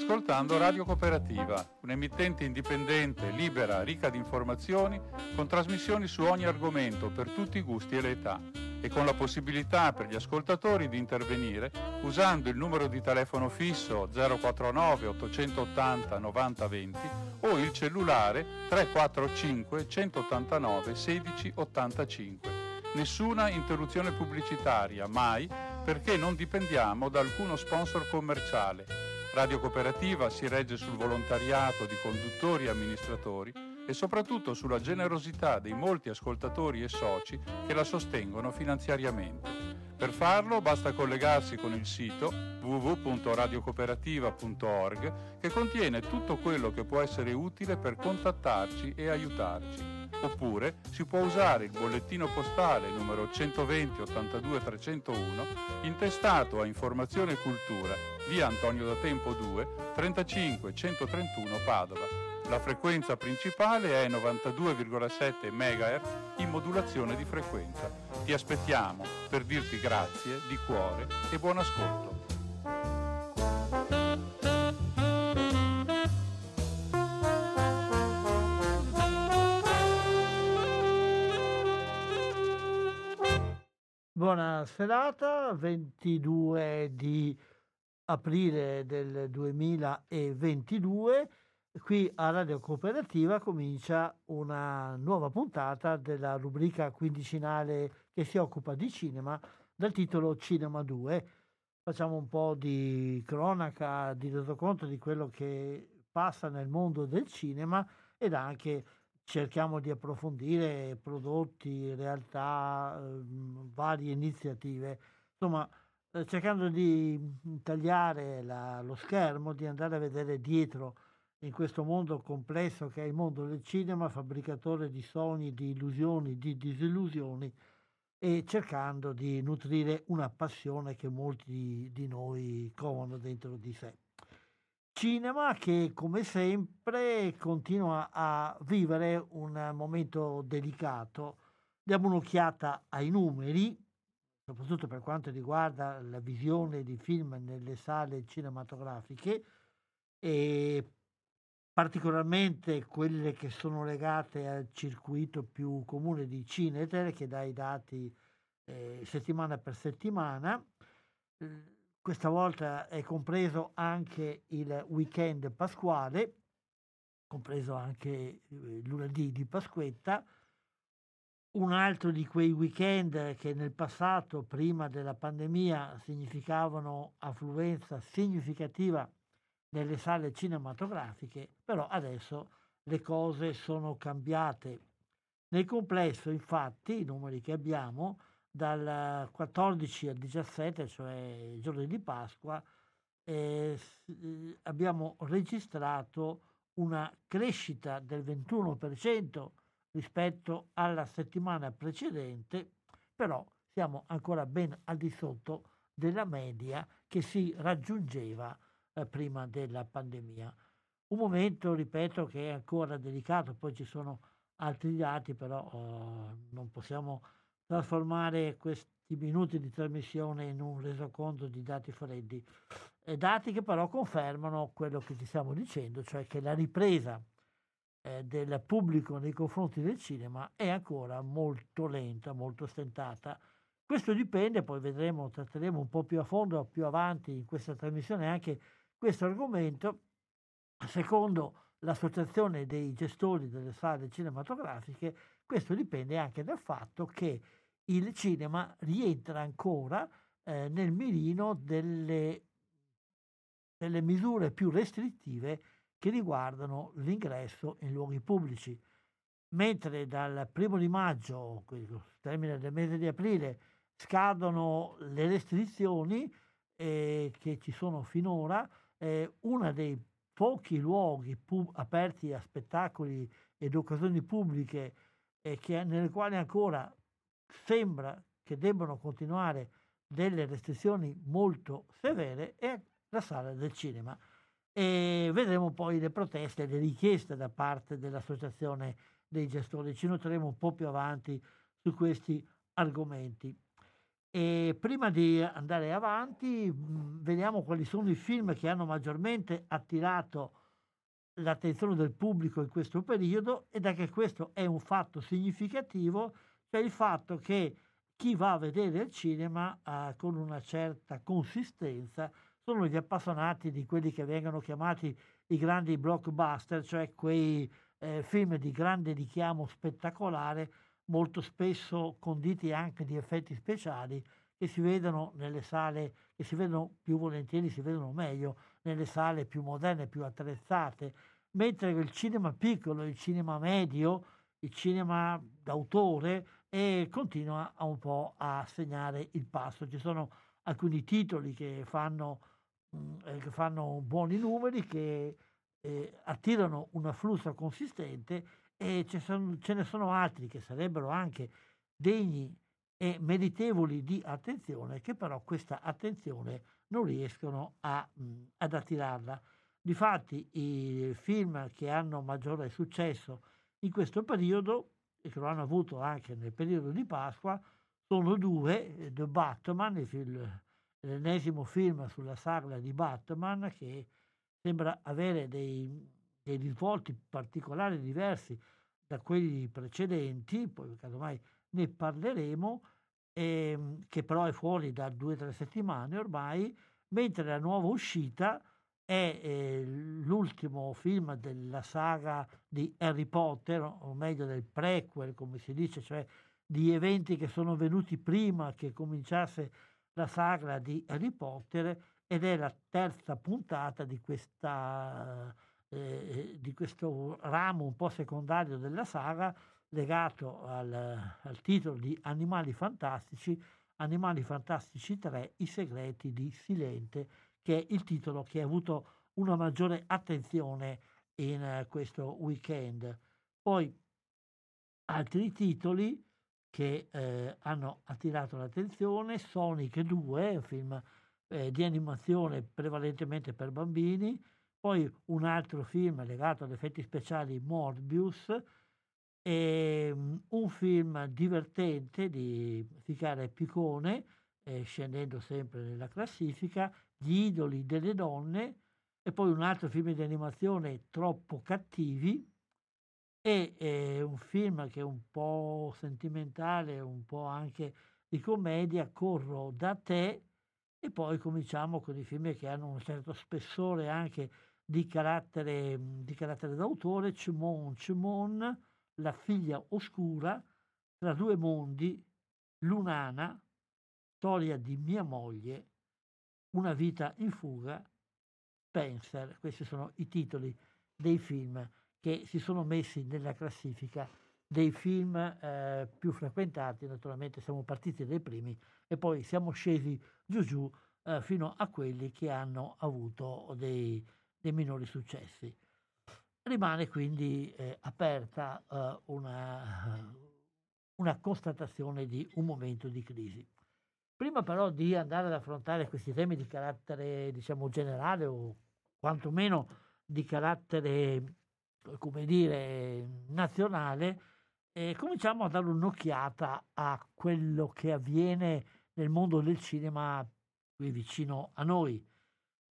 ascoltando Radio Cooperativa, un'emittente indipendente, libera, ricca di informazioni, con trasmissioni su ogni argomento per tutti i gusti e le età e con la possibilità per gli ascoltatori di intervenire usando il numero di telefono fisso 049 880 90 20 o il cellulare 345 189 16 85. Nessuna interruzione pubblicitaria, mai, perché non dipendiamo da alcuno sponsor commerciale. Radio Cooperativa si regge sul volontariato di conduttori e amministratori e soprattutto sulla generosità dei molti ascoltatori e soci che la sostengono finanziariamente. Per farlo basta collegarsi con il sito www.radiocooperativa.org che contiene tutto quello che può essere utile per contattarci e aiutarci oppure si può usare il bollettino postale numero 120 82 301 intestato a Informazione e Cultura, via Antonio da Tempo 2, 35 131 Padova. La frequenza principale è 92,7 MHz in modulazione di frequenza. Ti aspettiamo per dirti grazie di cuore e buon ascolto. Buona serata, 22 di aprile del 2022. Qui a Radio Cooperativa comincia una nuova puntata della rubrica quindicinale che si occupa di cinema dal titolo Cinema 2. Facciamo un po' di cronaca, di resoconto di quello che passa nel mondo del cinema ed anche cerchiamo di approfondire prodotti, realtà, eh, varie iniziative, insomma cercando di tagliare la, lo schermo, di andare a vedere dietro in questo mondo complesso che è il mondo del cinema, fabbricatore di sogni, di illusioni, di disillusioni e cercando di nutrire una passione che molti di, noi covano dentro di sé cinema che come sempre continua a vivere un momento delicato. Diamo un'occhiata ai numeri, soprattutto per quanto riguarda la visione di film nelle sale cinematografiche e particolarmente quelle che sono legate al circuito più comune di Cineter che dà i dati eh, settimana per settimana. Questa volta è compreso anche il weekend pasquale, compreso anche il lunedì di Pasquetta, un altro di quei weekend che nel passato, prima della pandemia, significavano affluenza significativa nelle sale cinematografiche, però adesso le cose sono cambiate. Nel complesso, infatti, i numeri che abbiamo dal 14 al 17, cioè il giorno di Pasqua, eh, abbiamo registrato una crescita del 21% rispetto alla settimana precedente, però siamo ancora ben al di sotto della media che si raggiungeva eh, prima della pandemia. Un momento, ripeto, che è ancora delicato, poi ci sono altri dati, però oh, non possiamo trasformare questi minuti di trasmissione in un resoconto di dati freddi, eh, dati che però confermano quello che ti stiamo dicendo, cioè che la ripresa eh, del pubblico nei confronti del cinema è ancora molto lenta, molto stentata. Questo dipende, poi vedremo, tratteremo un po' più a fondo più avanti in questa trasmissione anche questo argomento, secondo l'associazione dei gestori delle sale cinematografiche, questo dipende anche dal fatto che il cinema rientra ancora eh, nel mirino delle, delle misure più restrittive che riguardano l'ingresso in luoghi pubblici. Mentre dal primo di maggio, termine del mese di aprile, scadono le restrizioni eh, che ci sono finora, eh, uno dei pochi luoghi pub- aperti a spettacoli ed occasioni pubbliche eh, che, nelle quali ancora sembra che debbano continuare delle restrizioni molto severe è la sala del cinema. E vedremo poi le proteste, le richieste da parte dell'associazione dei gestori. Ci noteremo un po' più avanti su questi argomenti. E prima di andare avanti, vediamo quali sono i film che hanno maggiormente attirato l'attenzione del pubblico in questo periodo ed è che questo è un fatto significativo, cioè il fatto che chi va a vedere il cinema eh, con una certa consistenza sono gli appassionati di quelli che vengono chiamati i grandi blockbuster, cioè quei eh, film di grande richiamo spettacolare, molto spesso conditi anche di effetti speciali che si vedono nelle sale, che si vedono più volentieri, si vedono meglio nelle sale più moderne, più attrezzate, mentre il cinema piccolo, il cinema medio, il cinema d'autore e continua un po' a segnare il passo. Ci sono alcuni titoli che fanno, mm, eh, che fanno buoni numeri, che eh, attirano un afflusso consistente e sono, ce ne sono altri che sarebbero anche degni e meritevoli di attenzione, che però questa attenzione non riescono a, mh, ad attirarla. Difatti i film che hanno maggiore successo in questo periodo e che lo hanno avuto anche nel periodo di Pasqua sono due, eh, The Batman, il l'ennesimo film sulla saga di Batman che sembra avere dei, dei risvolti particolari diversi da quelli precedenti, poi casomai ne parleremo, ehm, che però è fuori da due o tre settimane ormai, mentre la nuova uscita è eh, l'ultimo film della saga di Harry Potter, o meglio del prequel, come si dice, cioè di eventi che sono venuti prima che cominciasse la saga di Harry Potter ed è la terza puntata di, questa, eh, di questo ramo un po' secondario della saga legato al, al titolo di Animali Fantastici, Animali Fantastici 3, I segreti di Silente che è il titolo che ha avuto una maggiore attenzione in uh, questo weekend. Poi altri titoli che eh, hanno attirato l'attenzione, Sonic 2, un film eh, di animazione prevalentemente per bambini, poi un altro film legato ad effetti speciali, Morbius, e um, un film divertente di Ficare Piccone, eh, scendendo sempre nella classifica, gli idoli delle donne. E poi un altro film di animazione troppo cattivi e eh, un film che è un po' sentimentale, un po' anche di commedia, Corro da te e poi cominciamo con i film che hanno un certo spessore anche di carattere, di carattere d'autore, Cimon Cimon, La figlia oscura, Tra due mondi, Lunana, Storia di mia moglie una vita in fuga, Spencer, questi sono i titoli dei film che si sono messi nella classifica dei film eh, più frequentati, naturalmente siamo partiti dai primi e poi siamo scesi giù giù eh, fino a quelli che hanno avuto dei, dei minori successi. Rimane quindi eh, aperta eh, una, una constatazione di un momento di crisi. Prima però di andare ad affrontare questi temi di carattere, diciamo, generale o quantomeno di carattere, come dire, nazionale, eh, cominciamo a dare un'occhiata a quello che avviene nel mondo del cinema qui vicino a noi.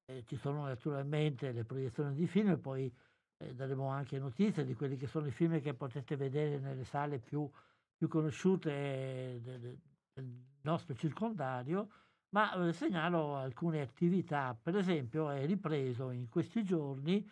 Eh, ci sono naturalmente le proiezioni di film e poi eh, daremo anche notizie di quelli che sono i film che potete vedere nelle sale più, più conosciute eh, de, de, del nostro circondario, ma eh, segnalo alcune attività. Per esempio è ripreso in questi giorni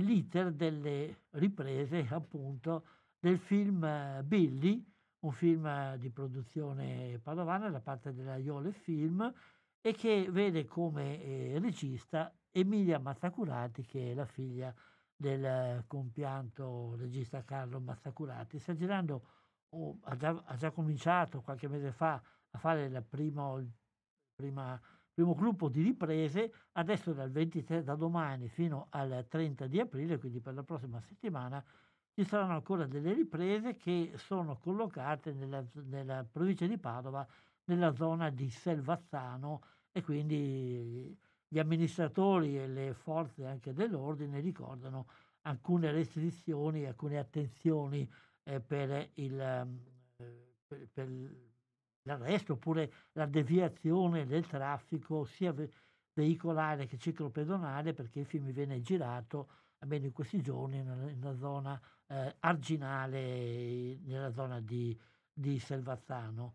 l'iter delle riprese appunto del film eh, Billy, un film di produzione padovana da parte della Iole Film e che vede come eh, regista Emilia Mazzacurati che è la figlia del compianto regista Carlo Mazzacurati. Sta girando oh, ha, già, ha, già, cominciato qualche mese fa a fare il primo, prima, primo gruppo di riprese, adesso dal 23 da domani fino al 30 di aprile, quindi per la prossima settimana, ci saranno ancora delle riprese che sono collocate nella, nella provincia di Padova, nella zona di Selvazzano e quindi gli amministratori e le forze anche dell'ordine ricordano alcune restrizioni, alcune attenzioni eh, per, il, ehm, per, per, l'arresto oppure la deviazione del traffico sia ve- veicolare che ciclopedonale perché il film viene girato almeno in questi giorni nella, zona eh, arginale, nella zona di, di Selvazzano.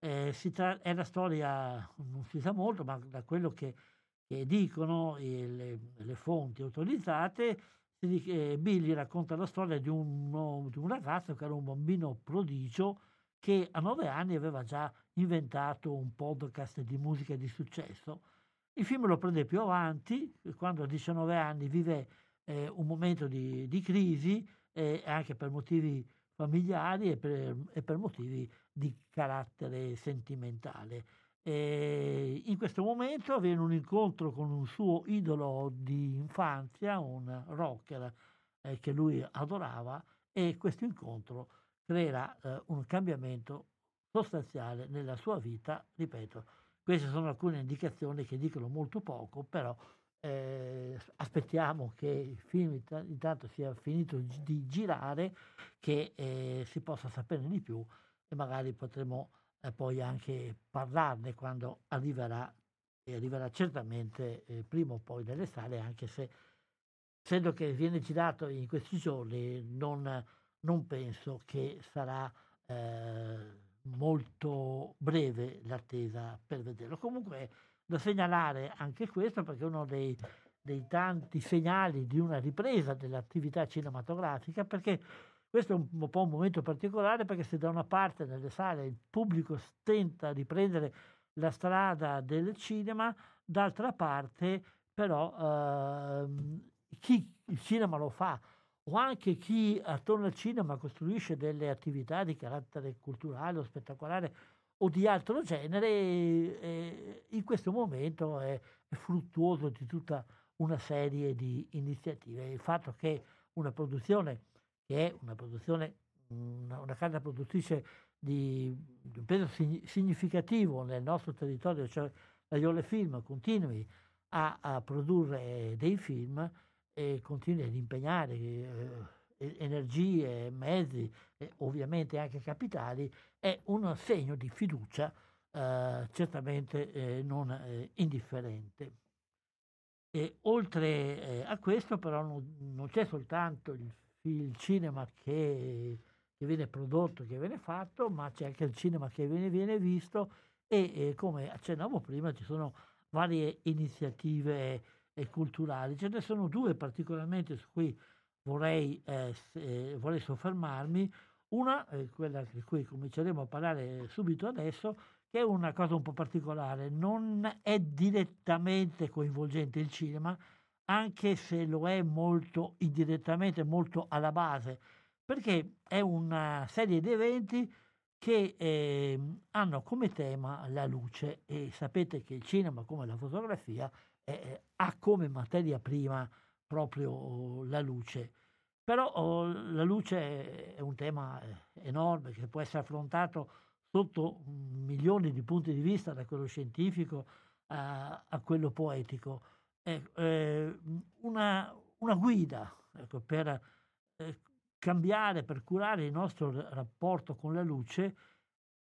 Eh, tra- è la storia, non si sa molto, ma da quello che, che dicono le, le, fonti autorizzate, eh, Billy racconta la storia di un, di un ragazzo che era un bambino prodigio che a nove anni aveva già inventato un podcast di musica di successo. Il film lo prende più avanti, quando a 19 anni vive eh, un momento di, di crisi, eh, anche per motivi familiari e per, e per motivi di carattere sentimentale. E in questo momento avviene un incontro con un suo idolo di infanzia, un rocker eh, che lui adorava, e questo incontro creerà eh, un cambiamento sostanziale nella sua vita. Ripeto, queste sono alcune indicazioni che dicono molto poco, però eh, aspettiamo che il film intanto sia finito di girare, che eh, si possa sapere di più e magari potremo eh, poi anche parlarne quando arriverà e arriverà certamente eh, prima o poi nelle sale, anche se essendo che viene girato in questi giorni non, non penso che sarà eh, molto breve l'attesa per vederlo. Comunque da segnalare anche questo perché è uno dei, dei tanti segnali di una ripresa dell'attività cinematografica perché questo è un, po' un momento particolare perché se da una parte nelle sale il pubblico stenta a riprendere la strada del cinema, d'altra parte però ehm, chi il cinema lo fa o anche chi attorno al cinema costruisce delle attività di carattere culturale o spettacolare o di altro genere, eh, in questo momento è, è, fruttuoso di tutta una serie di iniziative. Il fatto che una produzione, che è una produzione, una, una casa produttrice di, di, un peso significativo nel nostro territorio, cioè la Iole Film, continui a, a produrre dei film e continui ad impegnare eh, energie, mezzi e ovviamente anche capitali, è un segno di fiducia eh, certamente eh, non eh, indifferente. E oltre eh, a questo però non, non c'è soltanto il, il cinema che, che, viene prodotto, che viene fatto, ma c'è anche il cinema che viene, viene visto e come accennavo prima ci sono varie iniziative e culturali. Ce ne sono due particolarmente su cui vorrei, eh, eh, vorrei soffermarmi. Una, eh, quella di cui cominceremo a parlare subito adesso, che è una cosa un po' particolare, non è direttamente coinvolgente il cinema, anche se lo è molto indirettamente, molto alla base, perché è una serie di eventi che eh, hanno come tema la luce e sapete che il cinema, come la fotografia, eh, ha come materia prima proprio la luce. Però oh, la luce è un tema eh, enorme che può essere affrontato sotto milioni di punti di vista, da quello scientifico a, a quello poetico. È eh, una, una, guida ecco, per eh, cambiare, per curare il nostro rapporto con la luce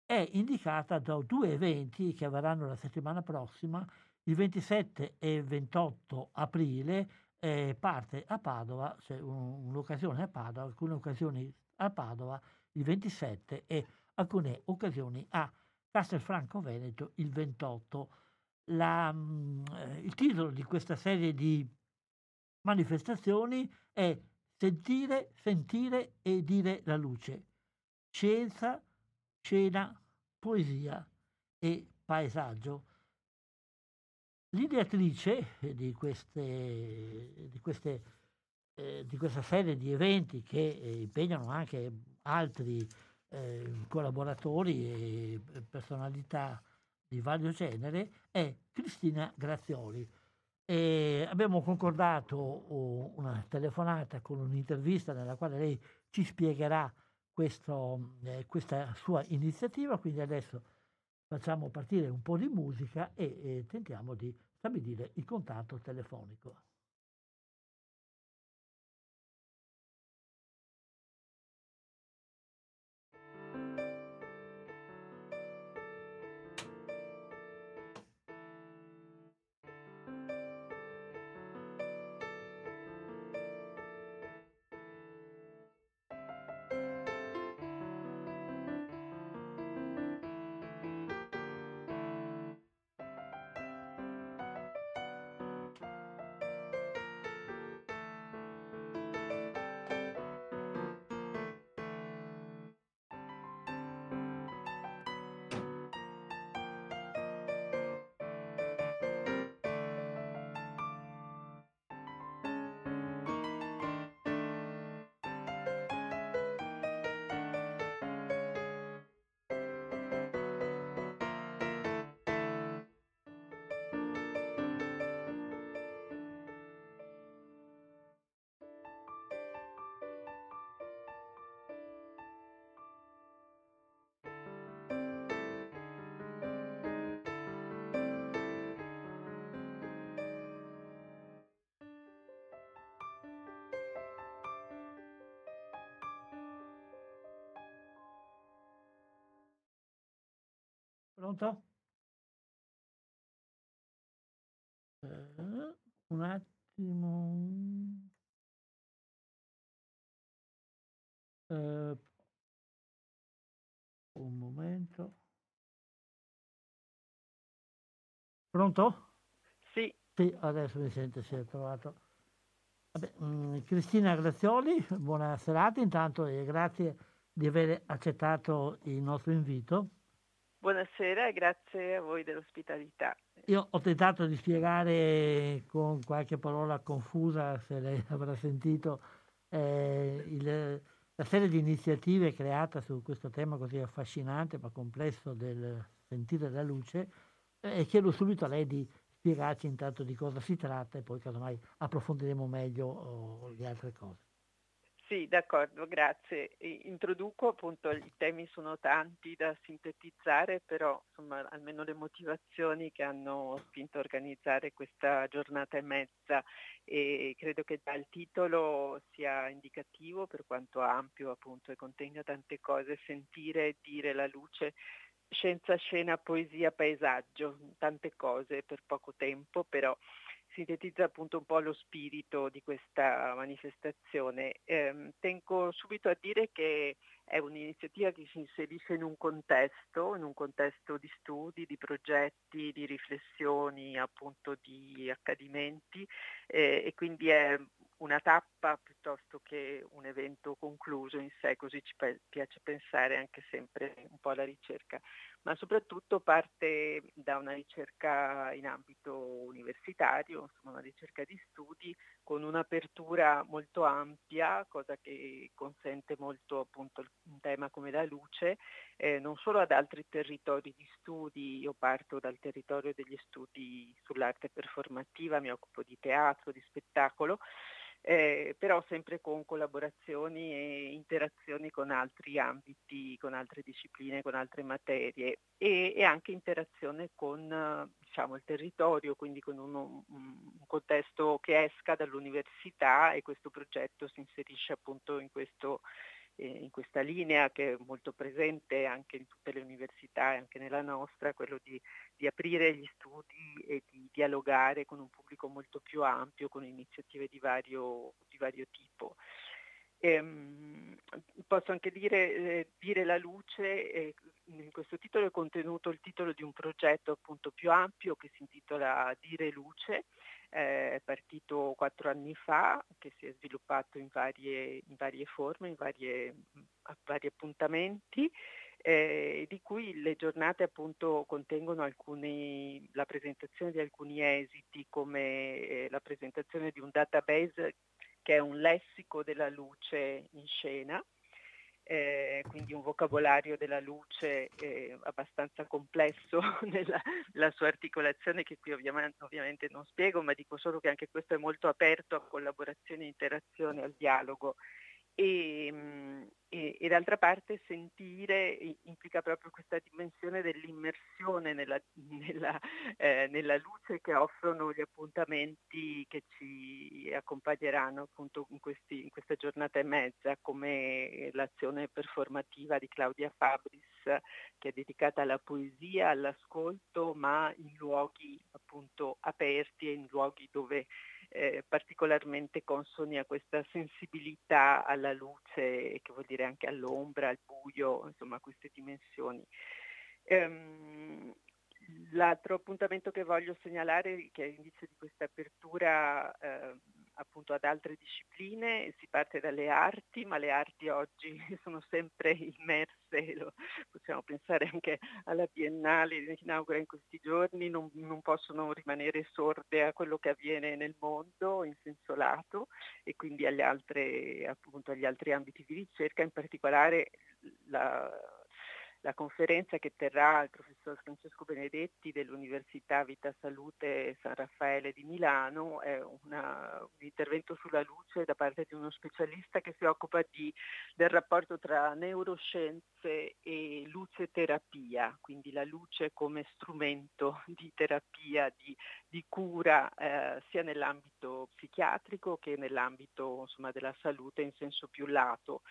è indicata da due eventi che avverranno la settimana prossima il 27 e 28 aprile eh, parte a Padova, c'è un, un'occasione a Padova, alcune occasioni a Padova il 27 e alcune occasioni a Castelfranco Veneto il 28. La, mm, eh, il titolo di questa serie di manifestazioni è Sentire, sentire e dire la luce. Scienza, scena, poesia e paesaggio L'ideatrice di, queste, di, queste, eh, di, questa serie di eventi che eh, impegnano anche altri eh, collaboratori e personalità di vario genere è Cristina Grazioli. E abbiamo concordato una telefonata con un'intervista nella quale lei ci spiegherà questo, eh, questa sua iniziativa, quindi adesso facciamo partire un po' di musica e, e tentiamo di stabilire il contatto telefonico. Pronto? Eh, un attimo. Eh, un momento. Pronto? Sì. Sì, adesso mi sente, si è trovato. Vabbè, mh, mm, Cristina Grazioli, buona serata intanto e grazie di aver accettato il nostro invito. Buonasera e grazie a voi dell'ospitalità. Io ho tentato di spiegare con qualche parola confusa, se lei avrà sentito, eh, il, la serie di iniziative creata su questo tema così affascinante ma complesso del sentire la luce e chiedo subito a lei di spiegarci intanto di cosa si tratta e poi casomai approfondiremo meglio oh, le altre cose. Sì, d'accordo, grazie. Introduco appunto, i temi sono tanti da sintetizzare, però insomma almeno le motivazioni che hanno spinto a organizzare questa giornata e mezza e credo che il titolo sia indicativo per quanto ampio appunto e contenga tante cose, sentire e dire la luce scienza, scena, poesia, paesaggio, tante cose per poco tempo, però sintetizza appunto un po' lo spirito di questa manifestazione. Eh, tengo subito a dire che è un'iniziativa che si inserisce in un contesto, in un contesto di studi, di progetti, di riflessioni, appunto di accadimenti eh, e quindi è una tappa piuttosto che un evento concluso in sé, così ci piace pensare anche sempre un po' alla ricerca, ma soprattutto parte da una ricerca in ambito universitario, insomma una ricerca di studi con un'apertura molto ampia, cosa che consente molto appunto un tema come la luce, eh, non solo ad altri territori di studi, io parto dal territorio degli studi sull'arte performativa, mi occupo di teatro, di spettacolo, eh, però sempre con collaborazioni e interazioni con altri ambiti, con altre discipline, con altre materie e, e anche interazione con diciamo, il territorio, quindi con uno, un contesto che esca dall'università e questo progetto si inserisce appunto in questo in questa linea che è molto presente anche in tutte le università e anche nella nostra, quello di, di, aprire gli studi e di dialogare con un pubblico molto più ampio, con iniziative di vario, di vario tipo. Ehm, posso anche dire, eh, dire la luce, eh, in questo titolo è contenuto il titolo di un progetto appunto più ampio che si intitola Dire luce, è partito quattro anni fa, che si è sviluppato in varie, in varie forme, in varie, vari appuntamenti, eh, di cui le giornate appunto contengono alcuni, la presentazione di alcuni esiti come eh, la presentazione di un database che è un lessico della luce in scena, eh, quindi un vocabolario della luce eh, abbastanza complesso nella, nella, sua articolazione che qui ovviamente, ovviamente, non spiego, ma dico solo che anche questo è molto aperto a collaborazione, interazione, al dialogo e, e, e, d'altra parte sentire implica proprio questa dimensione dell'immersione nella, nella, eh, nella, luce che offrono gli appuntamenti che ci accompagneranno appunto in, questi, in, questa giornata e mezza, come l'azione performativa di Claudia Fabris che è dedicata alla poesia, all'ascolto, ma in luoghi appunto aperti e in luoghi dove eh, particolarmente consoni a questa sensibilità alla luce, che vuol dire anche all'ombra, al buio, insomma a queste dimensioni. Ehm, l'altro appuntamento che voglio segnalare, che è l'inizio di questa apertura eh, appunto ad altre discipline, si parte dalle arti, ma le arti oggi sono sempre immerse, lo possiamo pensare anche alla Biennale che inaugura in questi giorni, non, non, possono rimanere sorde a quello che avviene nel mondo in senso lato e quindi agli, altre, appunto, agli altri ambiti di ricerca, in particolare la, la conferenza che terrà il professor Francesco Benedetti dell'Università Vita Salute San Raffaele di Milano. È una, un intervento sulla luce da parte di uno specialista che si occupa di, del rapporto tra neuroscienze e luce terapia, quindi la luce come strumento di terapia, di, di cura eh, sia nell'ambito psichiatrico che nell'ambito insomma, della salute in senso più lato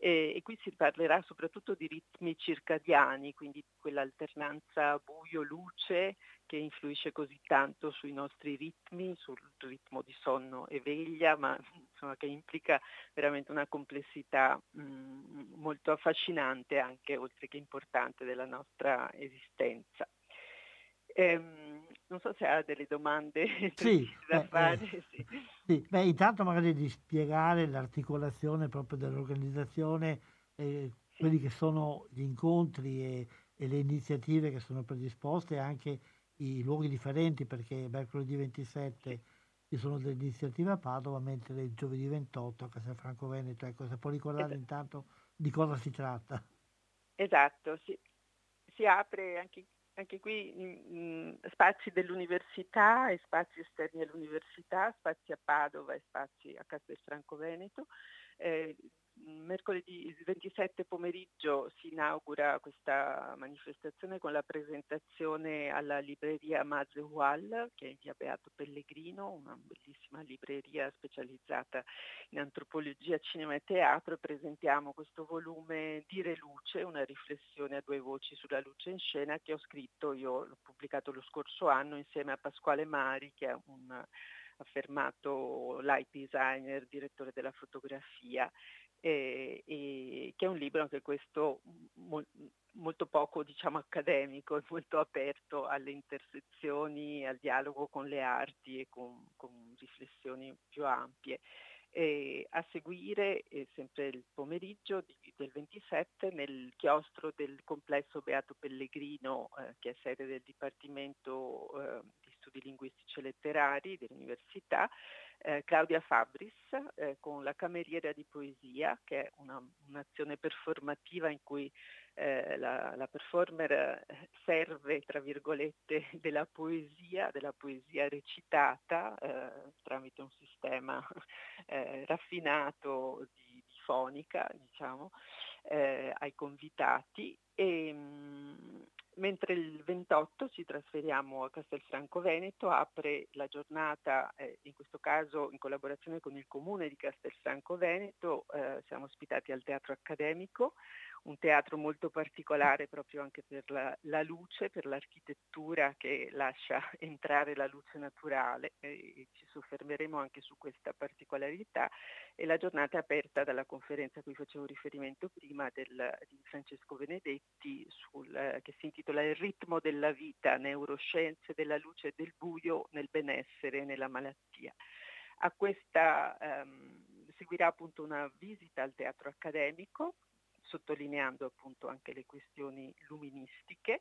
E, e, qui si parlerà soprattutto di ritmi circadiani, quindi quell'alternanza buio-luce che influisce così tanto sui nostri ritmi, sul ritmo di sonno e veglia, ma insomma, che implica veramente una complessità mh, mm, molto affascinante anche oltre che importante della nostra esistenza. Ehm, non so se ha delle domande sì, da eh, fare. Eh, sì. Sì. Beh, intanto magari di spiegare l'articolazione proprio dell'organizzazione, eh, quelli che sono gli incontri e, e, le iniziative che sono predisposte, anche i luoghi differenti, perché mercoledì 27 ci sono delle iniziative a Padova, mentre il giovedì 28 a Castelfranco Veneto. Ecco, se può ricordare esatto. intanto di cosa si tratta. Esatto, si, si apre anche anche qui mh, spazi dell'università e spazi esterni all'università, spazi a Padova e spazi a Castelfranco Veneto. Eh, mercoledì il 27 pomeriggio si inaugura questa manifestazione con la presentazione alla libreria Mazewal, che è in via Beato Pellegrino, una bellissima libreria specializzata in antropologia, cinema e teatro. E presentiamo questo volume Dire luce, una riflessione a due voci sulla luce in scena che ho scritto, io l'ho pubblicato lo scorso anno insieme a Pasquale Mari, che è un affermato light designer, direttore della fotografia e, e, che è un libro anche questo mo, molto poco diciamo, accademico, molto aperto alle intersezioni, al dialogo con le arti e con, con riflessioni più ampie. E a seguire, eh, sempre il pomeriggio di, del 27, nel chiostro del complesso Beato Pellegrino, eh, che è sede del Dipartimento eh, di Studi Linguistici e Letterari dell'Università, eh, Claudia Fabris eh, con la Cameriera di Poesia, che è una, un'azione performativa in cui eh, la, la, performer eh, serve, tra virgolette, della poesia, della poesia recitata eh, tramite un sistema eh, raffinato di, di, fonica, diciamo, ai convitati. E, mh, mentre il 28 ci trasferiamo a Castelfranco Veneto, apre la giornata, eh, in questo caso in collaborazione con il comune di Castelfranco Veneto, eh, siamo ospitati al teatro accademico un teatro molto particolare proprio anche per la, la luce, per l'architettura che lascia entrare la luce naturale e ci soffermeremo anche su questa particolarità e la giornata è aperta dalla conferenza a cui facevo riferimento prima del, di Francesco Benedetti sul, che si intitola Il ritmo della vita, neuroscienze della luce e del buio nel benessere e nella malattia. A questa um, seguirà appunto una visita al teatro accademico sottolineando appunto anche le questioni luministiche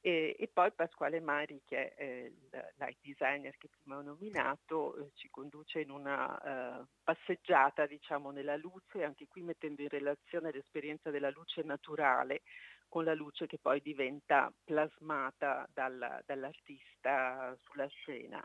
e, e poi Pasquale Mari che è eh, light designer che prima ho nominato eh, ci conduce in una eh, passeggiata diciamo nella luce anche qui mettendo in relazione l'esperienza della luce naturale con la luce che poi diventa plasmata dal, dall'artista sulla scena.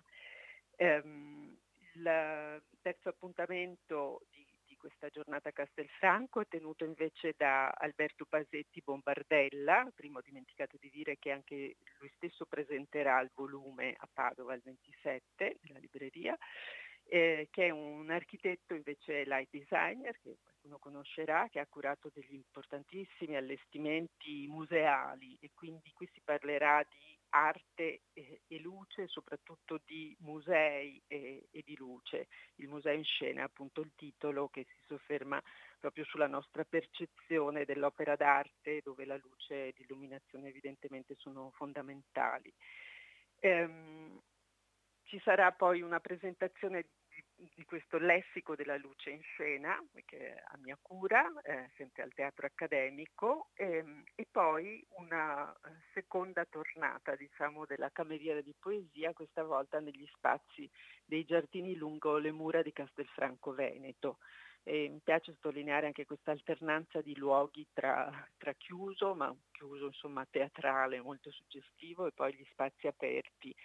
Um, il terzo appuntamento di questa giornata a Castelfranco tenuto invece da Alberto Pasetti Bombardella, prima ho dimenticato di dire che anche lui stesso presenterà il volume a Padova il 27 nella libreria, eh, che è un architetto invece light designer che qualcuno conoscerà, che ha curato degli importantissimi allestimenti museali. E quindi qui si parlerà di arte e, luce, soprattutto di musei e, e, di luce. Il museo in scena è appunto il titolo che si sofferma proprio sulla nostra percezione dell'opera d'arte dove la luce e l'illuminazione evidentemente sono fondamentali. Ehm, ci sarà poi una presentazione di questo lessico della luce in scena, che è a mia cura, eh, sempre al teatro accademico, ehm, e poi una eh, seconda tornata diciamo, della cameriera di poesia, questa volta negli spazi dei giardini lungo le mura di Castelfranco Veneto. E mi piace sottolineare anche questa alternanza di luoghi tra, tra chiuso, ma chiuso insomma, teatrale molto suggestivo, e poi gli spazi aperti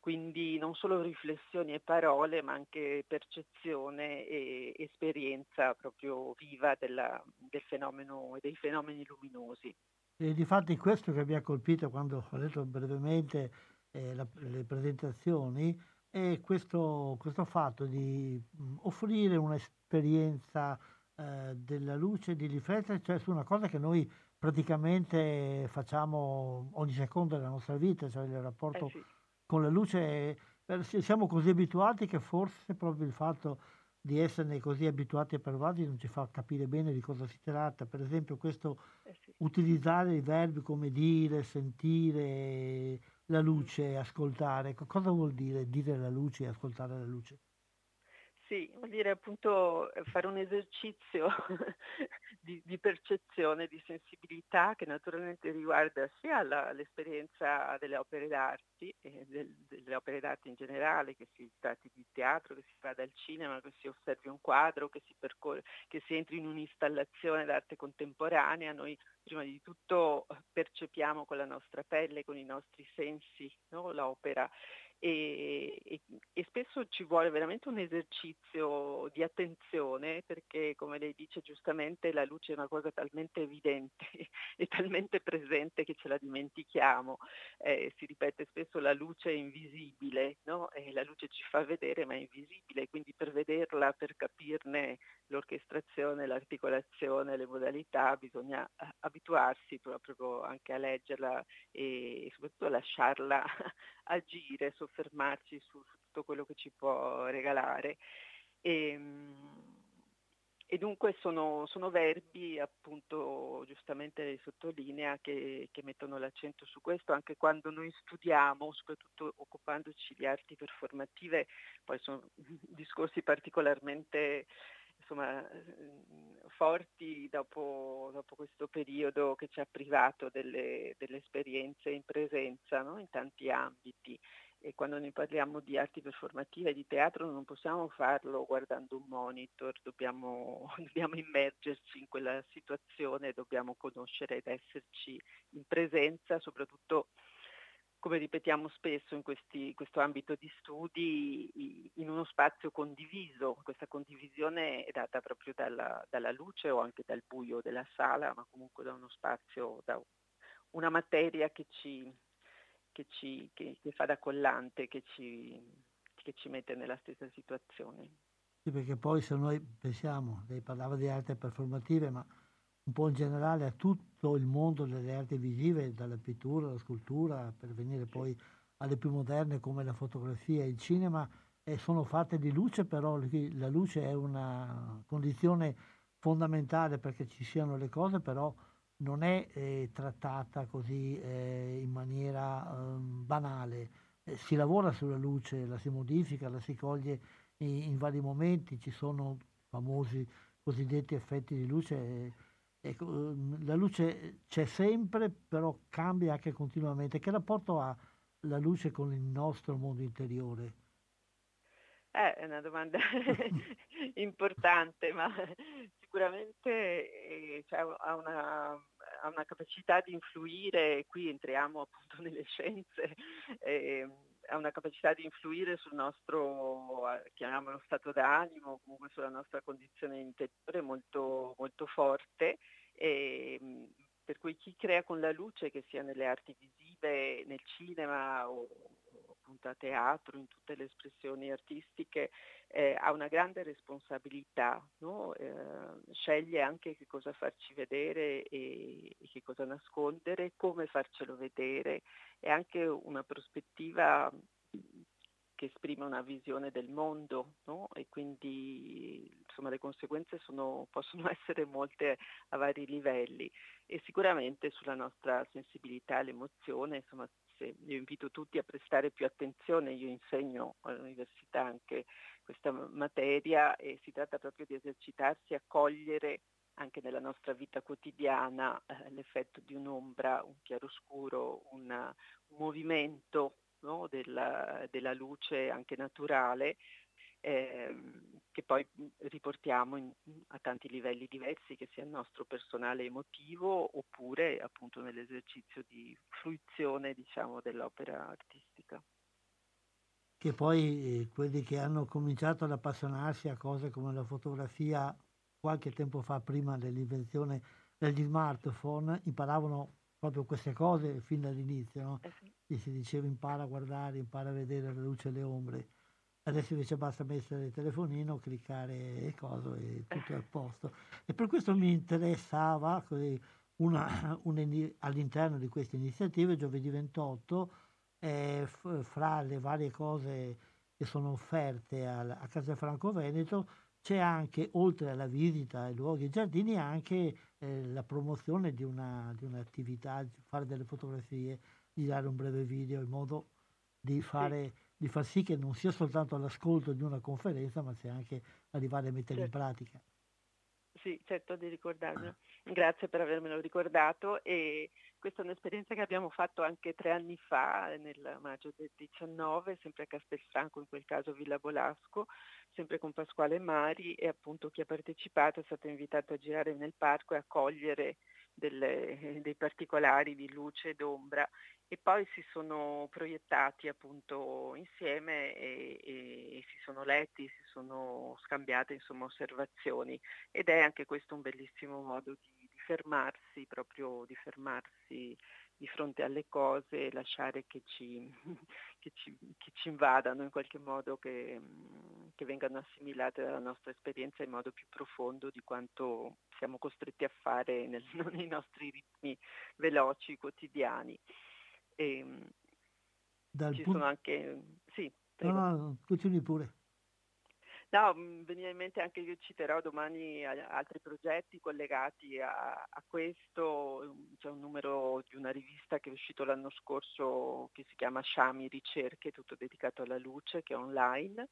quindi non solo riflessioni e parole, ma anche percezione e esperienza proprio viva della, del fenomeno e dei fenomeni luminosi. E difatti questo che mi ha colpito quando ho letto brevemente eh, la, le presentazioni è questo, questo fatto di mh, offrire un'esperienza eh, della luce di riflettere cioè, su una cosa che noi praticamente facciamo ogni secondo della nostra vita, cioè il rapporto Eh sì. Con la luce. eh, si- Siamo così abituati che forse proprio il fatto di esserne così abituati e pervasi non ci fa capire bene di cosa si tratta. Per esempio, questo Eh sì. utilizzare i verbi come dire, sentire la luce, ascoltare. Co- Cosa vuol dire dire la luce e ascoltare la luce? Sì, vuol dire appunto eh, fare un esercizio di, di percezione, di sensibilità che naturalmente riguarda sia la- l'esperienza delle opere d'arte, e del- delle opere d'arte in generale, che si tratti di teatro, che si vada al cinema, che si osservi un quadro, che si, percorre, che si entri in un'installazione d'arte contemporanea. Noi prima di tutto percepiamo con la nostra pelle, con i nostri sensi, no, l'opera e, e- e spesso ci vuole veramente un esercizio di attenzione perché come lei dice giustamente la luce è una cosa talmente evidente e talmente presente che ce la dimentichiamo. Eh, si ripete spesso la luce è invisibile, no? E la luce ci fa vedere ma è invisibile, quindi per vederla, per capirne l'orchestrazione, l'articolazione, le modalità, bisogna eh, abituarsi proprio anche a leggerla e, soprattutto lasciarla agire, soffermarci su, su tutto quello che ci può regalare. E, e dunque sono, sono, verbi, appunto, giustamente sottolinea, che, che, mettono l'accento su questo, anche quando noi studiamo, soprattutto occupandoci di arti performative, poi sono discorsi particolarmente insomma, forti dopo, dopo, questo periodo che ci ha privato delle, delle esperienze in presenza no? in tanti ambiti e quando noi parliamo di arti performative di teatro non possiamo farlo guardando un monitor, dobbiamo, dobbiamo immergerci in quella situazione, dobbiamo conoscere ed esserci in presenza, soprattutto come ripetiamo spesso in questi, questo ambito di studi, in uno spazio condiviso. Questa condivisione è data proprio dalla, dalla luce o anche dal buio della sala, ma comunque da uno spazio, da una materia che ci, che, ci, che, che fa da collante, che ci, che ci mette nella stessa situazione. Sì, perché poi se noi pensiamo, lei parlava di arte performative, ma un po' in generale a tutto il mondo delle arti visive, dalla pittura alla scultura, per venire poi alle più moderne come la fotografia e il cinema, eh, sono fatte di luce, però la luce è una condizione fondamentale perché ci siano le cose, però non è eh, trattata così eh, in maniera ehm, banale. Eh, si lavora sulla luce, la si modifica, la si coglie in, in vari momenti, ci sono famosi cosiddetti effetti di luce. Ecco, la luce c'è sempre, però cambia anche continuamente. Che rapporto ha la luce con il nostro mondo interiore? Eh, è una domanda importante, ma sicuramente eh, cioè, ha, una, ha, una, capacità di influire, qui entriamo appunto nelle scienze, eh, ha una capacità di influire sul nostro, chiamiamolo stato d'animo, comunque sulla nostra condizione interiore molto, molto forte. E, per cui chi crea con la luce, che sia nelle arti visive, nel cinema o appunto a teatro, in tutte le espressioni artistiche, eh, ha una grande responsabilità, no? eh, sceglie anche che cosa farci vedere e, e, che cosa nascondere, come farcelo vedere, è anche una prospettiva che esprime una visione del mondo no? e quindi insomma, le conseguenze sono, possono essere molte a vari livelli e sicuramente sulla nostra sensibilità all'emozione, insomma, io invito tutti a prestare più attenzione, io insegno all'università anche questa materia e si tratta proprio di esercitarsi a cogliere anche nella nostra vita quotidiana eh, l'effetto di un'ombra, un chiaroscuro, una, un movimento no, della, della, luce anche naturale eh, che poi riportiamo in, a tanti livelli diversi, che sia il nostro personale emotivo oppure appunto nell'esercizio di fruizione diciamo, dell'opera artistica. Che poi eh, quelli che hanno cominciato ad appassionarsi a cose come la fotografia qualche tempo fa, prima dell'invenzione degli smartphone, imparavano proprio queste cose fin dall'inizio, no? Eh sì. E si diceva impara a guardare, impara a vedere la luce e le ombre. Adesso invece basta mettere il telefonino, cliccare e cose e tutto è a posto. E per questo mi interessava una, una, all'interno di queste iniziative, giovedì 28, eh, f- fra le varie cose che sono offerte a, a Castelfranco Veneto, c'è anche, oltre alla visita ai luoghi e giardini, anche eh, la promozione di, una, di un'attività, di fare delle fotografie, di dare un breve video in modo di fare... Sì di far sì che non sia soltanto l'ascolto di una conferenza, ma sia anche arrivare a mettere certo. in pratica. Sì, certo di ricordarmelo. Grazie per avermelo ricordato e questa è un'esperienza che abbiamo fatto anche tre anni fa, nel maggio del 19, sempre a Castelfranco, in quel caso Villa Bolasco, sempre con Pasquale Mari e appunto chi ha partecipato è stato invitato a girare nel parco e a cogliere delle, dei particolari di luce ed ombra e poi si sono proiettati appunto insieme e, e, e, si sono letti, si sono scambiate insomma osservazioni. Ed è anche questo un bellissimo modo di, di fermarsi, proprio di fermarsi di fronte alle cose e lasciare che ci, che ci, che ci invadano in qualche modo, che, che, vengano assimilate dalla nostra esperienza in modo più profondo di quanto siamo costretti a fare nel, nei nostri ritmi veloci quotidiani. E, ehm, Dal ci punto... sono anche... Sì, no, no, continui pure. No, veniva in mente anche io citerò domani altri progetti collegati a, a, questo, c'è un numero di una rivista che è uscito l'anno scorso che si chiama Sciami Ricerche, tutto dedicato alla luce, che è online,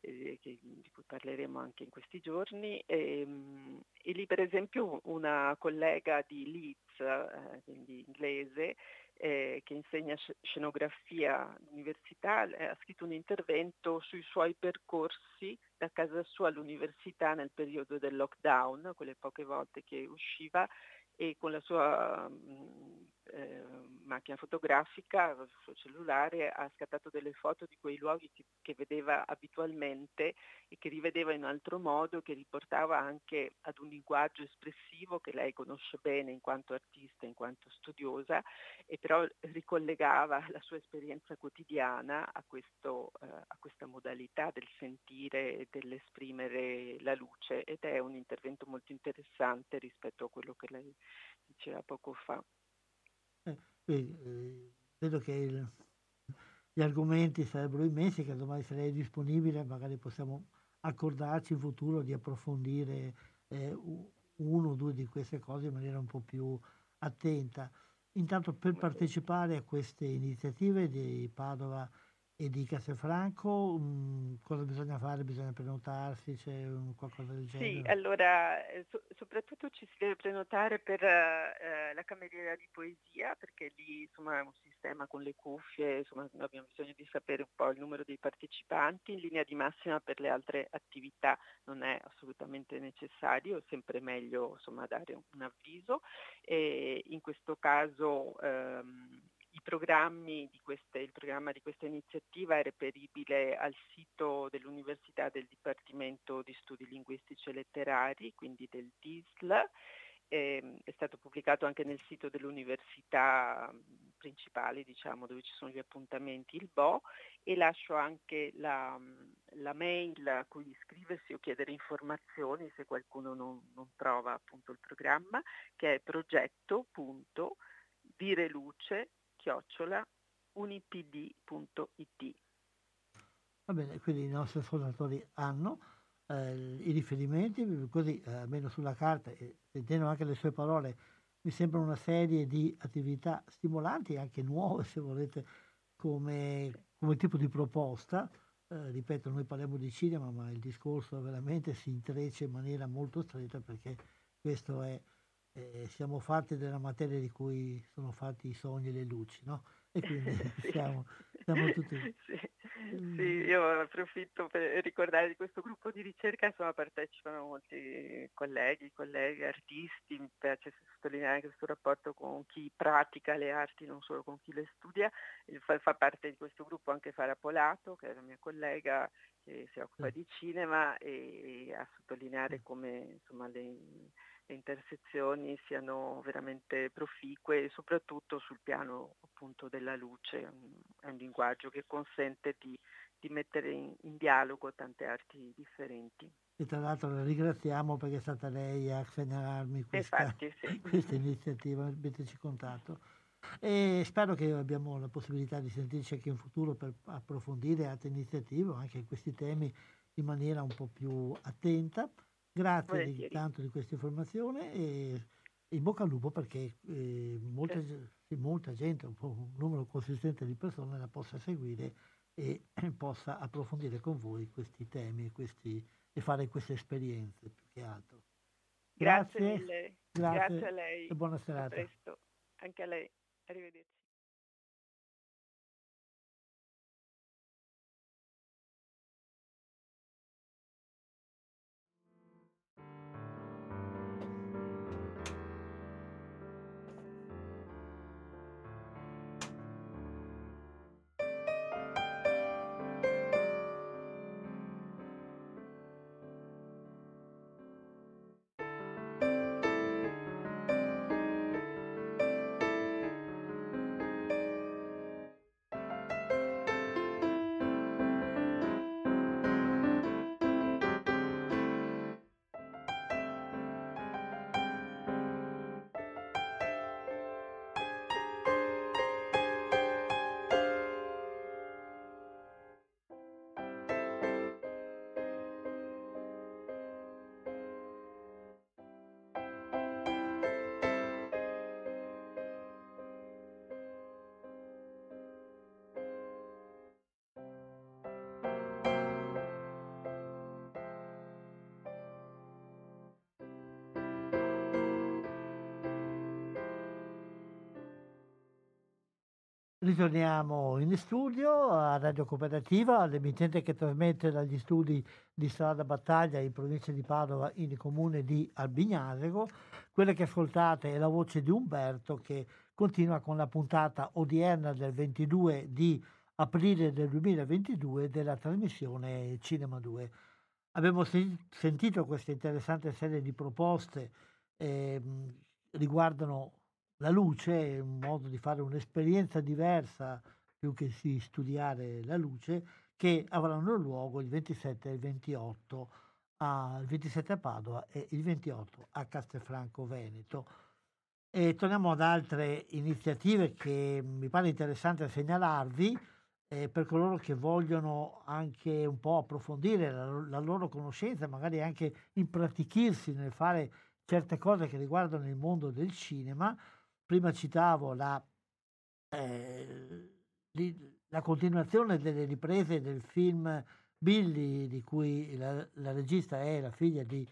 eh, che, di cui parleremo anche in questi giorni. E, ehm, e lì per esempio una collega di Leeds, eh, quindi inglese, eh, che insegna scenografia all'università, ha scritto un intervento sui suoi percorsi da casa sua all'università nel periodo del lockdown, quelle poche volte che usciva, e con la sua mh, eh, macchina fotografica, il suo cellulare, ha scattato delle foto di quei luoghi che, che, vedeva abitualmente e che rivedeva in altro modo, che riportava anche ad un linguaggio espressivo che lei conosce bene in quanto artista, in quanto studiosa, e però ricollegava la sua esperienza quotidiana a, questo, eh, a questa modalità del sentire e dell'esprimere la luce ed è un intervento molto interessante rispetto a quello che lei diceva poco fa. Eh, eh, vedo che il, gli argomenti sarebbero immensi, che domani sarei disponibile, magari possiamo accordarci in futuro di approfondire eh, uno o due di queste cose in maniera un po' più attenta. Intanto per partecipare a queste iniziative di Padova e di Castelfranco, mh, mm, cosa bisogna fare? Bisogna prenotarsi? C'è qualcosa del genere? Sì, allora eh, so, soprattutto ci si deve prenotare per eh, la cameriera di poesia perché lì insomma è un sistema con le cuffie, insomma abbiamo bisogno di sapere un po' il numero dei partecipanti, in linea di massima per le altre attività non è assolutamente necessario, è sempre meglio insomma dare un avviso e in questo caso ehm, queste, il programma di questa iniziativa è reperibile al sito dell'Università del Dipartimento di Studi Linguistici e Letterari, quindi del DISL. Eh, è stato pubblicato anche nel sito dell'università principale, diciamo, dove ci sono gli appuntamenti, il BO, e lascio anche la, la mail a cui iscriversi o chiedere informazioni se qualcuno non, non trova appunto il programma, che è progetto.direluce chiocciola unipd.it. Va bene, quindi i nostri ascoltatori hanno eh, i riferimenti, così eh, almeno sulla carta, e sentendo anche le sue parole, mi sembra una serie di attività stimolanti, anche nuove se volete, come, come tipo di proposta. Eh, ripeto, noi parliamo di cinema, ma il discorso veramente si intreccia in maniera molto stretta perché questo è eh, siamo fatti della materia di cui sono fatti i sogni e le luci, no? E quindi siamo, siamo tutti... Sì. Sì, io approfitto per ricordare di questo gruppo di ricerca, insomma partecipano molti colleghi, colleghe, artisti, mi piace sottolineare questo rapporto con chi pratica le arti, non solo con chi le studia, fa, fa parte di questo gruppo anche Fara Polato, che è la mia collega che si occupa di cinema e a sottolineare come insomma, le, le intersezioni siano veramente proficue e soprattutto sul piano appunto della luce, è un linguaggio che consente di, di mettere in, in, dialogo tante arti differenti. E tra l'altro la ringraziamo perché è stata lei a segnalarmi questa, Infatti, sì. questa iniziativa, metterci contatto. E spero che abbiamo la possibilità di sentirci anche in futuro per approfondire altre iniziative, anche questi temi in maniera un po' più attenta. Grazie di, tanto di questa informazione e in bocca al lupo perché eh, molta, sì. molta, gente, un, un, numero consistente di persone la possa seguire e possa approfondire con voi questi temi questi, e fare queste esperienze più che altro. Grazie, grazie mille, grazie, grazie a lei. E buona serata. A presto, anche a lei. Arrivederci. Ritorniamo in studio a Radio Cooperativa, l'emittente che trasmette dagli studi di Strada Battaglia in provincia di Padova in comune di Albignasego. Quella che ascoltate è la voce di Umberto che continua con la puntata odierna del 22 di aprile del 2022 della trasmissione Cinema 2. Abbiamo sentito questa interessante serie di proposte eh, riguardano la luce è un modo di fare un'esperienza diversa più che si studiare la luce che avranno luogo il 27 e il 28 a, il 27 a Padova e il 28 a Castelfranco Veneto. E torniamo ad altre iniziative che mi pare interessante segnalarvi eh, per coloro che vogliono anche un po' approfondire la, la loro conoscenza, magari anche impratichirsi nel fare certe cose che riguardano il mondo del cinema prima citavo la, eh, la continuazione delle riprese del film Billy, di cui la, la regista è la figlia di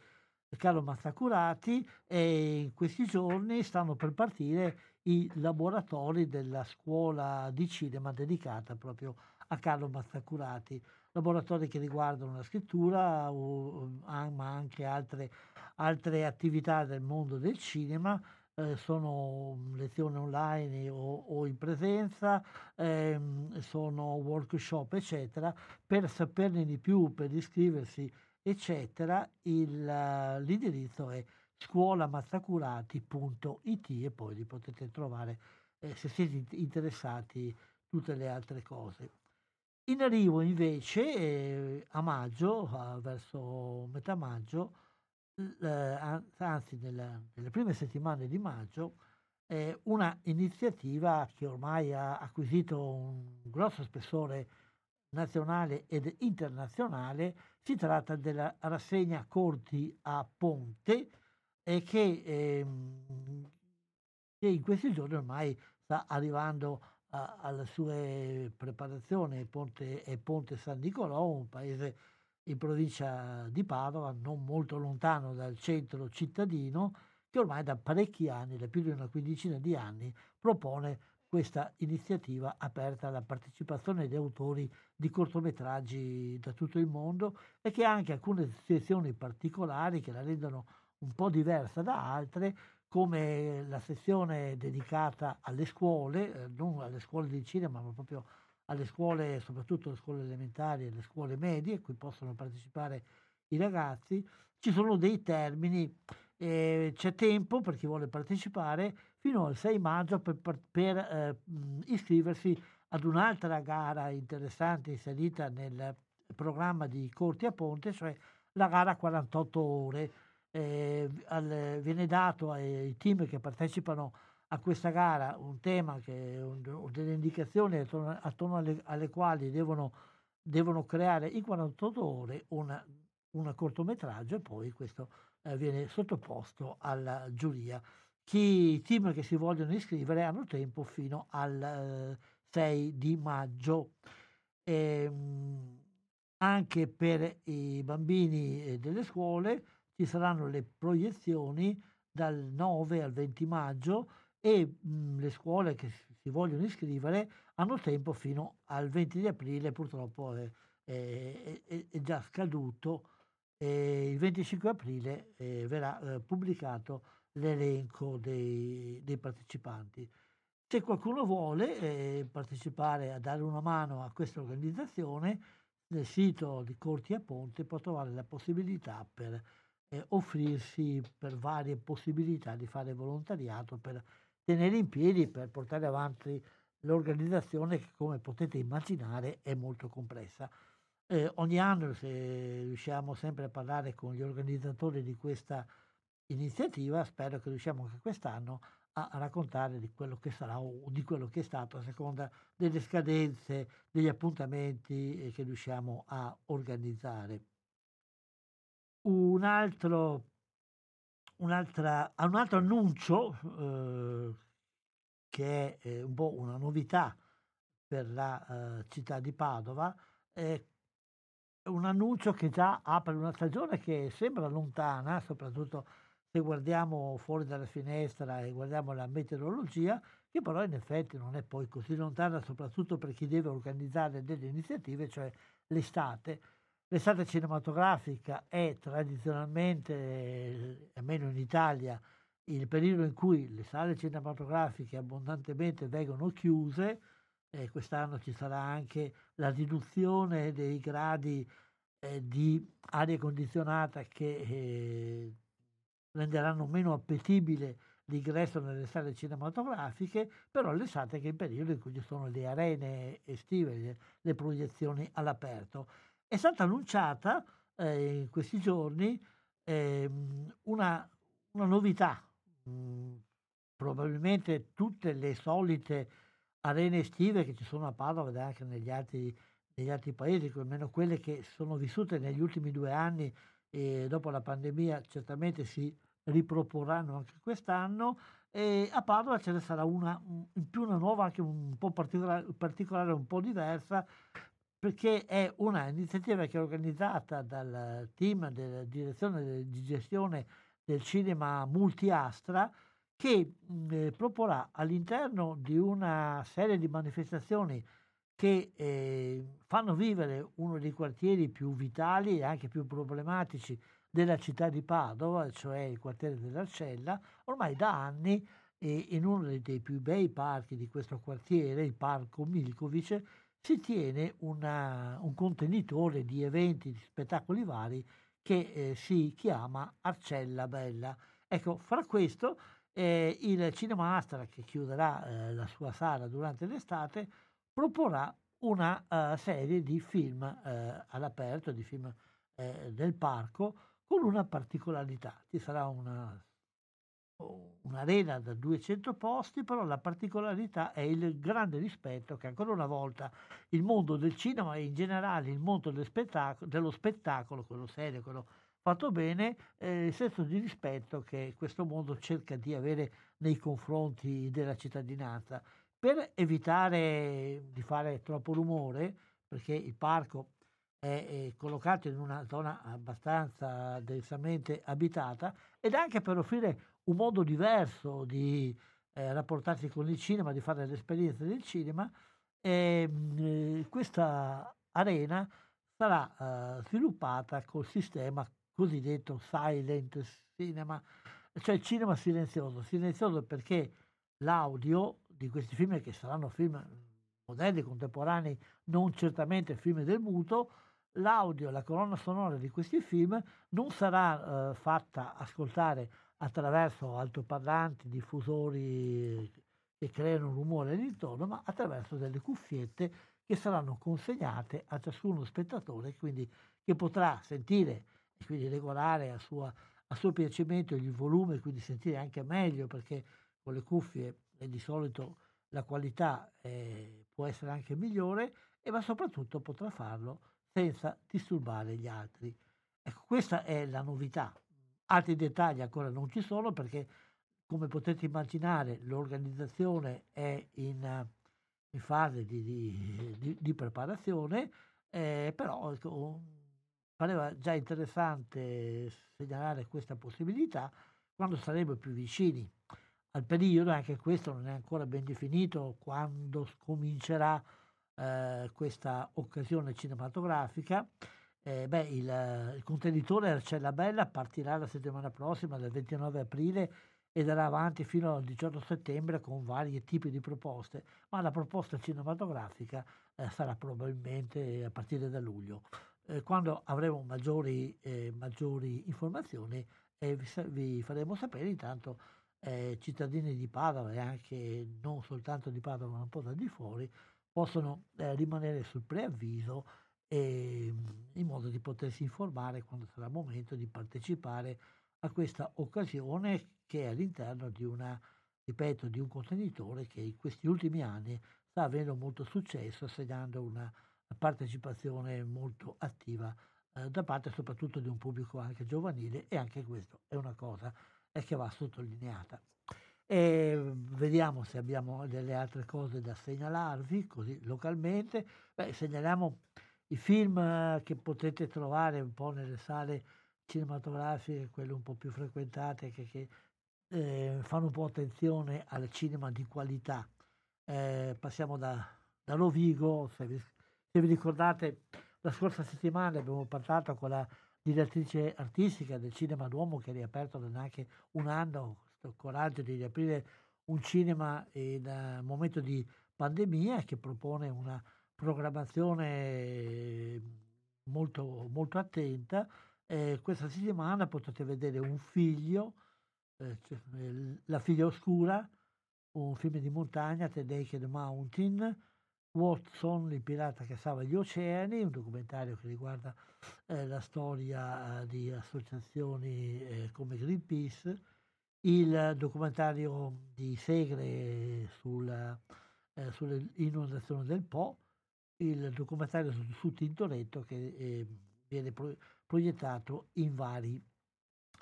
Carlo Mazzacurati, e in questi giorni stanno per partire i laboratori della scuola di cinema dedicata proprio a Carlo Mazzacurati, laboratori che riguardano la scrittura, ma anche altre, altre attività del mondo del cinema, eh, sono lezioni online o, o in presenza, ehm, sono workshop, eccetera. Per saperne di più, per iscriversi, eccetera, il, l'indirizzo è scuolamazzacurati.it e poi li potete trovare eh, se siete interessati tutte le altre cose. In arrivo invece eh, a maggio, verso metà maggio, eh, anzi nella, nelle prime settimane di maggio, eh, una iniziativa che ormai ha acquisito un grosso spessore nazionale ed internazionale. Si tratta della rassegna Corti a Ponte e che, ehm, che in questi giorni ormai sta arrivando a, alla sua preparazione. Ponte, è Ponte San Nicolò, un paese in provincia di Padova, non molto lontano dal centro cittadino, che ormai da parecchi anni, da più di una quindicina di anni, propone questa iniziativa aperta alla partecipazione di autori di cortometraggi da tutto il mondo e che ha anche alcune sezioni particolari che la rendono un po' diversa da altre, come la sezione dedicata alle scuole, eh, non alle scuole di cinema, ma proprio alle scuole, soprattutto alle scuole elementari e alle scuole medie, a cui possono partecipare i ragazzi, ci sono dei termini eh, c'è tempo per chi vuole partecipare fino al 6 maggio per, per, per eh, iscriversi ad un'altra gara interessante inserita nel programma di Corti a Ponte, cioè la gara 48 ore. Eh, al, viene dato ai team che partecipano a questa gara un tema, che, un, delle indicazioni attorno, attorno alle, alle, quali devono, devono, creare in 48 ore un cortometraggio e poi questo eh, viene sottoposto alla giuria. Chi, I team che si vogliono iscrivere hanno tempo fino al eh, 6 di maggio. E, ehm, anche per i bambini eh, delle scuole ci saranno le proiezioni dal 9 al 20 maggio e mh, le scuole che si vogliono iscrivere hanno tempo fino al 20 di aprile, purtroppo è, è, è, è già scaduto. Il 25 aprile eh, verrà eh, pubblicato l'elenco dei, dei, partecipanti. Se qualcuno vuole eh, partecipare a dare una mano a questa organizzazione, nel sito di Corti a Ponte può trovare la possibilità per eh, offrirsi per varie possibilità di fare volontariato, per tenere in piedi, per portare avanti l'organizzazione che come potete immaginare è molto complessa. Eh, ogni anno se riusciamo sempre a parlare con gli organizzatori di questa iniziativa, spero che riusciamo anche quest'anno a, raccontare di quello che sarà o di quello che è stato a seconda delle scadenze, degli appuntamenti eh, che riusciamo a organizzare. Un altro, un, altra, un altro annuncio eh, che è eh, un po' una novità per la eh, città di Padova è un annuncio che già apre una stagione che sembra lontana, soprattutto se guardiamo fuori dalla finestra e guardiamo la meteorologia, che però in effetti non è poi così lontana, soprattutto per chi deve organizzare delle iniziative, cioè l'estate. L'estate cinematografica è tradizionalmente, almeno in Italia, il periodo in cui le sale cinematografiche abbondantemente vengono chiuse, e quest'anno ci sarà anche la riduzione dei gradi eh, di aria condizionata che eh, renderanno meno appetibile l'ingresso nelle sale cinematografiche, però l'estate che è il periodo in cui ci sono le arene estive, le, le proiezioni all'aperto. È stata annunciata eh, in questi giorni eh, una, una, novità, mm, probabilmente tutte le solite arene estive che ci sono a Padova ed anche negli altri, negli altri paesi, almeno quelle che sono vissute negli ultimi due anni e dopo la pandemia certamente si riproporranno anche quest'anno e a Padova ce ne sarà una in più una nuova anche un po' particolare, particolare un po' diversa perché è una iniziativa che è organizzata dal team della direzione di gestione del cinema multiastra che eh, proporrà all'interno di una serie di manifestazioni che eh, fanno vivere uno dei quartieri più vitali e anche più problematici della città di Padova, cioè il quartiere dell'Arcella, ormai da anni e in uno dei più bei parchi di questo quartiere, il parco Milkovic, si tiene una, un contenitore di eventi, di spettacoli vari che eh, si chiama Arcella Bella. Ecco, fra questo eh, il Cinema Astra, che chiuderà eh, la sua sala durante l'estate, proporrà una uh, serie di film uh, all'aperto, di film uh, del parco, con una particolarità. Ci sarà una, un'arena da 200 posti, però la particolarità è il grande rispetto che ancora una volta il mondo del cinema e in generale il mondo del spettacolo, dello spettacolo, quello serio, quello fatto bene, eh, il senso di rispetto che questo mondo cerca di avere nei confronti della cittadinanza. Per evitare di fare troppo rumore, perché il parco è collocato in una zona abbastanza densamente abitata ed anche per offrire un modo diverso di eh, rapportarsi con il cinema, di fare l'esperienza del cinema, e, ehm, eh, questa arena sarà eh, sviluppata col sistema cosiddetto silent cinema, cioè cinema silenzioso. Silenzioso perché l'audio di questi film, che saranno film moderni, contemporanei, non certamente film del muto, l'audio, la colonna sonora di questi film non sarà eh, fatta ascoltare attraverso altoparlanti, diffusori che creano rumore all'intorno, ma attraverso delle cuffiette che saranno consegnate a ciascuno spettatore, quindi che potrà sentire e quindi regolare a, sua, a suo piacimento il volume, quindi sentire anche meglio, perché con le cuffie eh, di solito la qualità eh, può essere anche migliore, e ma soprattutto potrà farlo senza disturbare gli altri. Ecco, questa è la novità. Altri dettagli ancora non ci sono perché, come potete immaginare, l'organizzazione è in, in fase di, di, di, di preparazione, eh, però ecco, pareva già interessante segnalare questa possibilità quando saremo più vicini al periodo, anche questo non è ancora ben definito, quando comincerà eh, questa occasione cinematografica eh, beh, il, il, contenitore Arcella Bella partirà la settimana prossima, del 29 aprile, e darà avanti fino al 18 settembre con vari tipi di proposte, ma la proposta cinematografica eh, sarà probabilmente a partire da luglio. Eh, quando avremo maggiori, eh, maggiori informazioni vi, vi, faremo sapere, intanto eh, cittadini di Padova e anche non soltanto di Padova ma un po' da di fuori possono eh, rimanere sul preavviso e, ehm, in modo di potersi informare quando sarà il momento di partecipare a questa occasione che è all'interno di una, ripeto, di un contenitore che in questi ultimi anni sta avendo molto successo, segnando una partecipazione molto attiva eh, da parte soprattutto di un pubblico anche giovanile e anche questo è una cosa eh, che va sottolineata. E vediamo se abbiamo delle altre cose da segnalarvi così localmente. Beh, segnaliamo i film eh, che potete trovare un po' nelle sale cinematografiche, quelle un po' più frequentate, che, che eh, fanno un po' attenzione al cinema di qualità. Eh, passiamo da, da Rovigo, se vi, se vi, ricordate, la scorsa settimana abbiamo parlato con la direttrice artistica del Cinema Duomo che ha riaperto da neanche un anno, questo coraggio di riaprire un cinema in uh, momento di pandemia che propone una programmazione molto, molto attenta. Eh, questa settimana potete vedere un figlio, eh, cioè, La figlia oscura, un film di montagna, The Naked Mountain, Watson, il pirata che salva gli oceani, un documentario che riguarda eh, la storia eh, di associazioni eh, come Greenpeace, il documentario di Segre sul, eh, sull'inondazione del Po, il documentario su, su Tintoretto che eh, viene pro, proiettato in vari,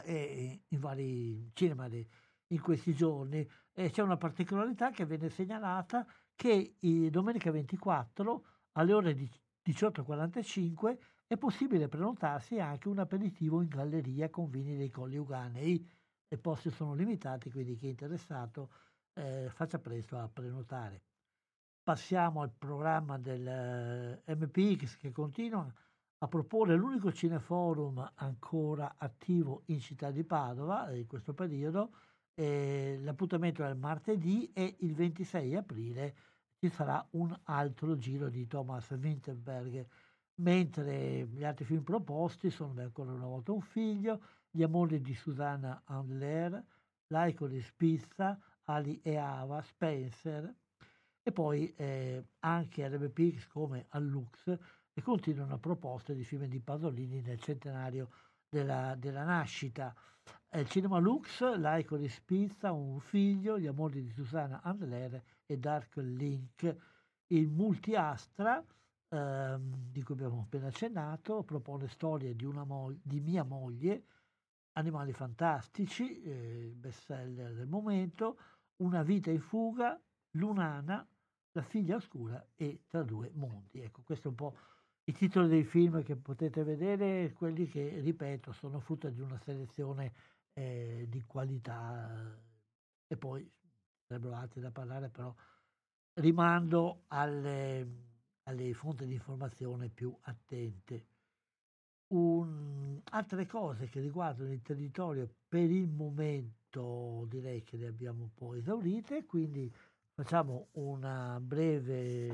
eh, in vari cinema de, in questi giorni. E c'è una particolarità che viene segnalata che domenica 24 alle ore 18.45 è possibile prenotarsi anche un aperitivo in galleria con vini dei Colli Uganei. I posti sono limitati, quindi chi è interessato eh, faccia presto a prenotare passiamo al programma del eh, MPX che continua a proporre l'unico cineforum ancora attivo in città di Padova in questo periodo. Eh, l'appuntamento è il martedì e il 26 aprile ci sarà un altro giro di Thomas Winterberg, mentre gli altri film proposti sono ancora una volta un figlio, Gli amori di Susanna Handler, Laico di Spizza, Ali e Ava, Spencer, e poi eh, anche RBPX come Allux e continuano proposte di film di Pasolini nel centenario della, della nascita. Eh, Cinema Lux, Laico di Spizza, Un figlio, Gli amori di Susanna Andler e Dark Link. Il Multiastra, ehm, di cui abbiamo appena accennato, propone storie di, mo- di mia moglie, Animali fantastici, eh, bestseller del momento, Una vita in fuga, Lunana, la figlia oscura e Tra due mondi. Ecco, questo è un po' i titoli dei film che potete vedere, quelli che, ripeto, sono frutto di una selezione eh, di qualità e poi sarebbero altri da parlare, però rimando alle, alle fonti di informazione più attente. Un, altre cose che riguardano il territorio per il momento direi che le abbiamo un po' esaurite, quindi facciamo breve,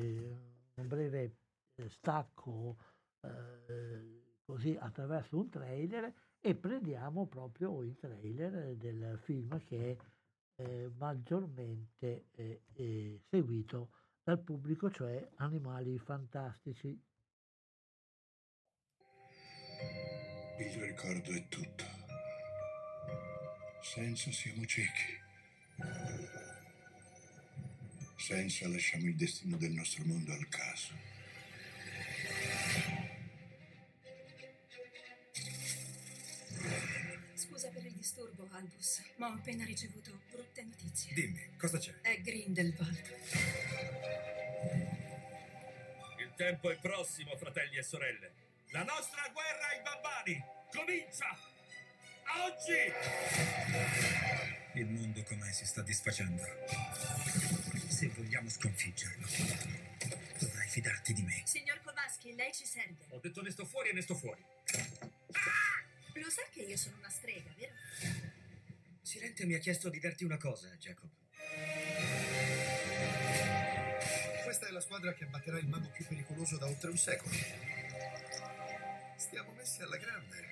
un breve eh, stacco eh, così attraverso un trailer e prendiamo proprio il trailer del film che è eh, maggiormente eh, eh, seguito dal pubblico, cioè Animali Fantastici. Il ricordo è tutto. Senza siamo ciechi. Senza lasciamo il destino del nostro mondo al caso. Scusa per il disturbo, Albus, ma ho appena ricevuto brutte notizie. Dimmi, cosa c'è? È Grindelwald. Il tempo è prossimo, fratelli e sorelle. La nostra guerra ai barbari comincia! Oggi! Il mondo com'è si sta disfacendo. Se vogliamo sconfiggerlo, dovrai fidarti di me. Signor Kowalski, lei ci serve. Ho detto ne sto fuori e ne sto fuori. Lo sa che io sono una strega, vero? Silente mi ha chiesto di darti una cosa, Jacob. Questa è la squadra che abbatterà il mago più pericoloso da oltre un secolo. Stiamo messi alla grande.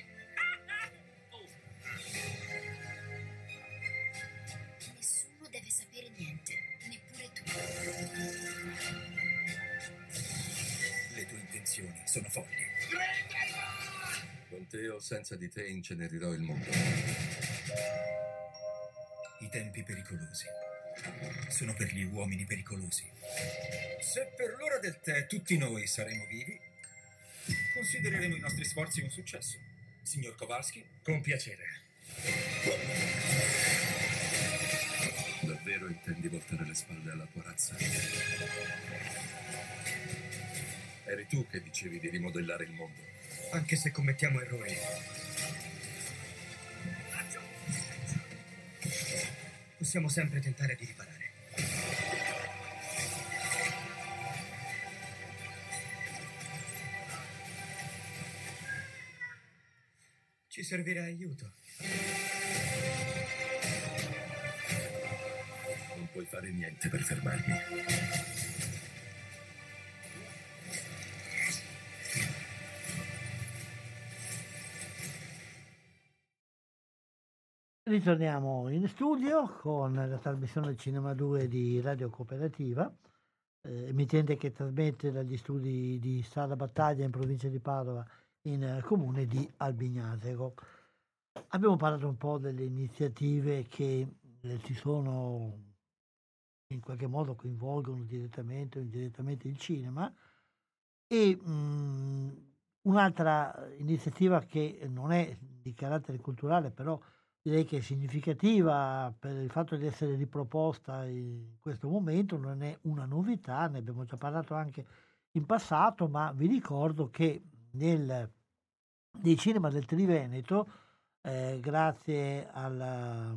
Le tue intenzioni sono folli. Con te o senza di te incenerirò il mondo. I tempi pericolosi sono per gli uomini pericolosi. Se per l'ora del tè tutti noi saremo vivi, considereremo i nostri sforzi un successo. Signor Kowalski, con piacere. Davvero intendi voltare le spalle alla tua razza? Eri tu che dicevi di rimodellare il mondo. Anche se commettiamo errori. Possiamo sempre tentare di riparare. Ci servirà aiuto. Puoi fare niente per fermarmi. Ritorniamo in studio con la trasmissione Cinema 2 di Radio Cooperativa, eh, emittente che trasmette dagli studi di Strada Battaglia in provincia di Padova in eh, comune di Albignasego. Abbiamo parlato un po' delle iniziative che eh, ci sono in qualche modo coinvolgono direttamente o indirettamente il cinema. E mh, un'altra iniziativa che non è di carattere culturale però direi che è significativa per il fatto di essere riproposta in questo momento, non è una novità, ne abbiamo già parlato anche in passato, ma vi ricordo che nel, nei cinema del Triveneto, eh, grazie alla,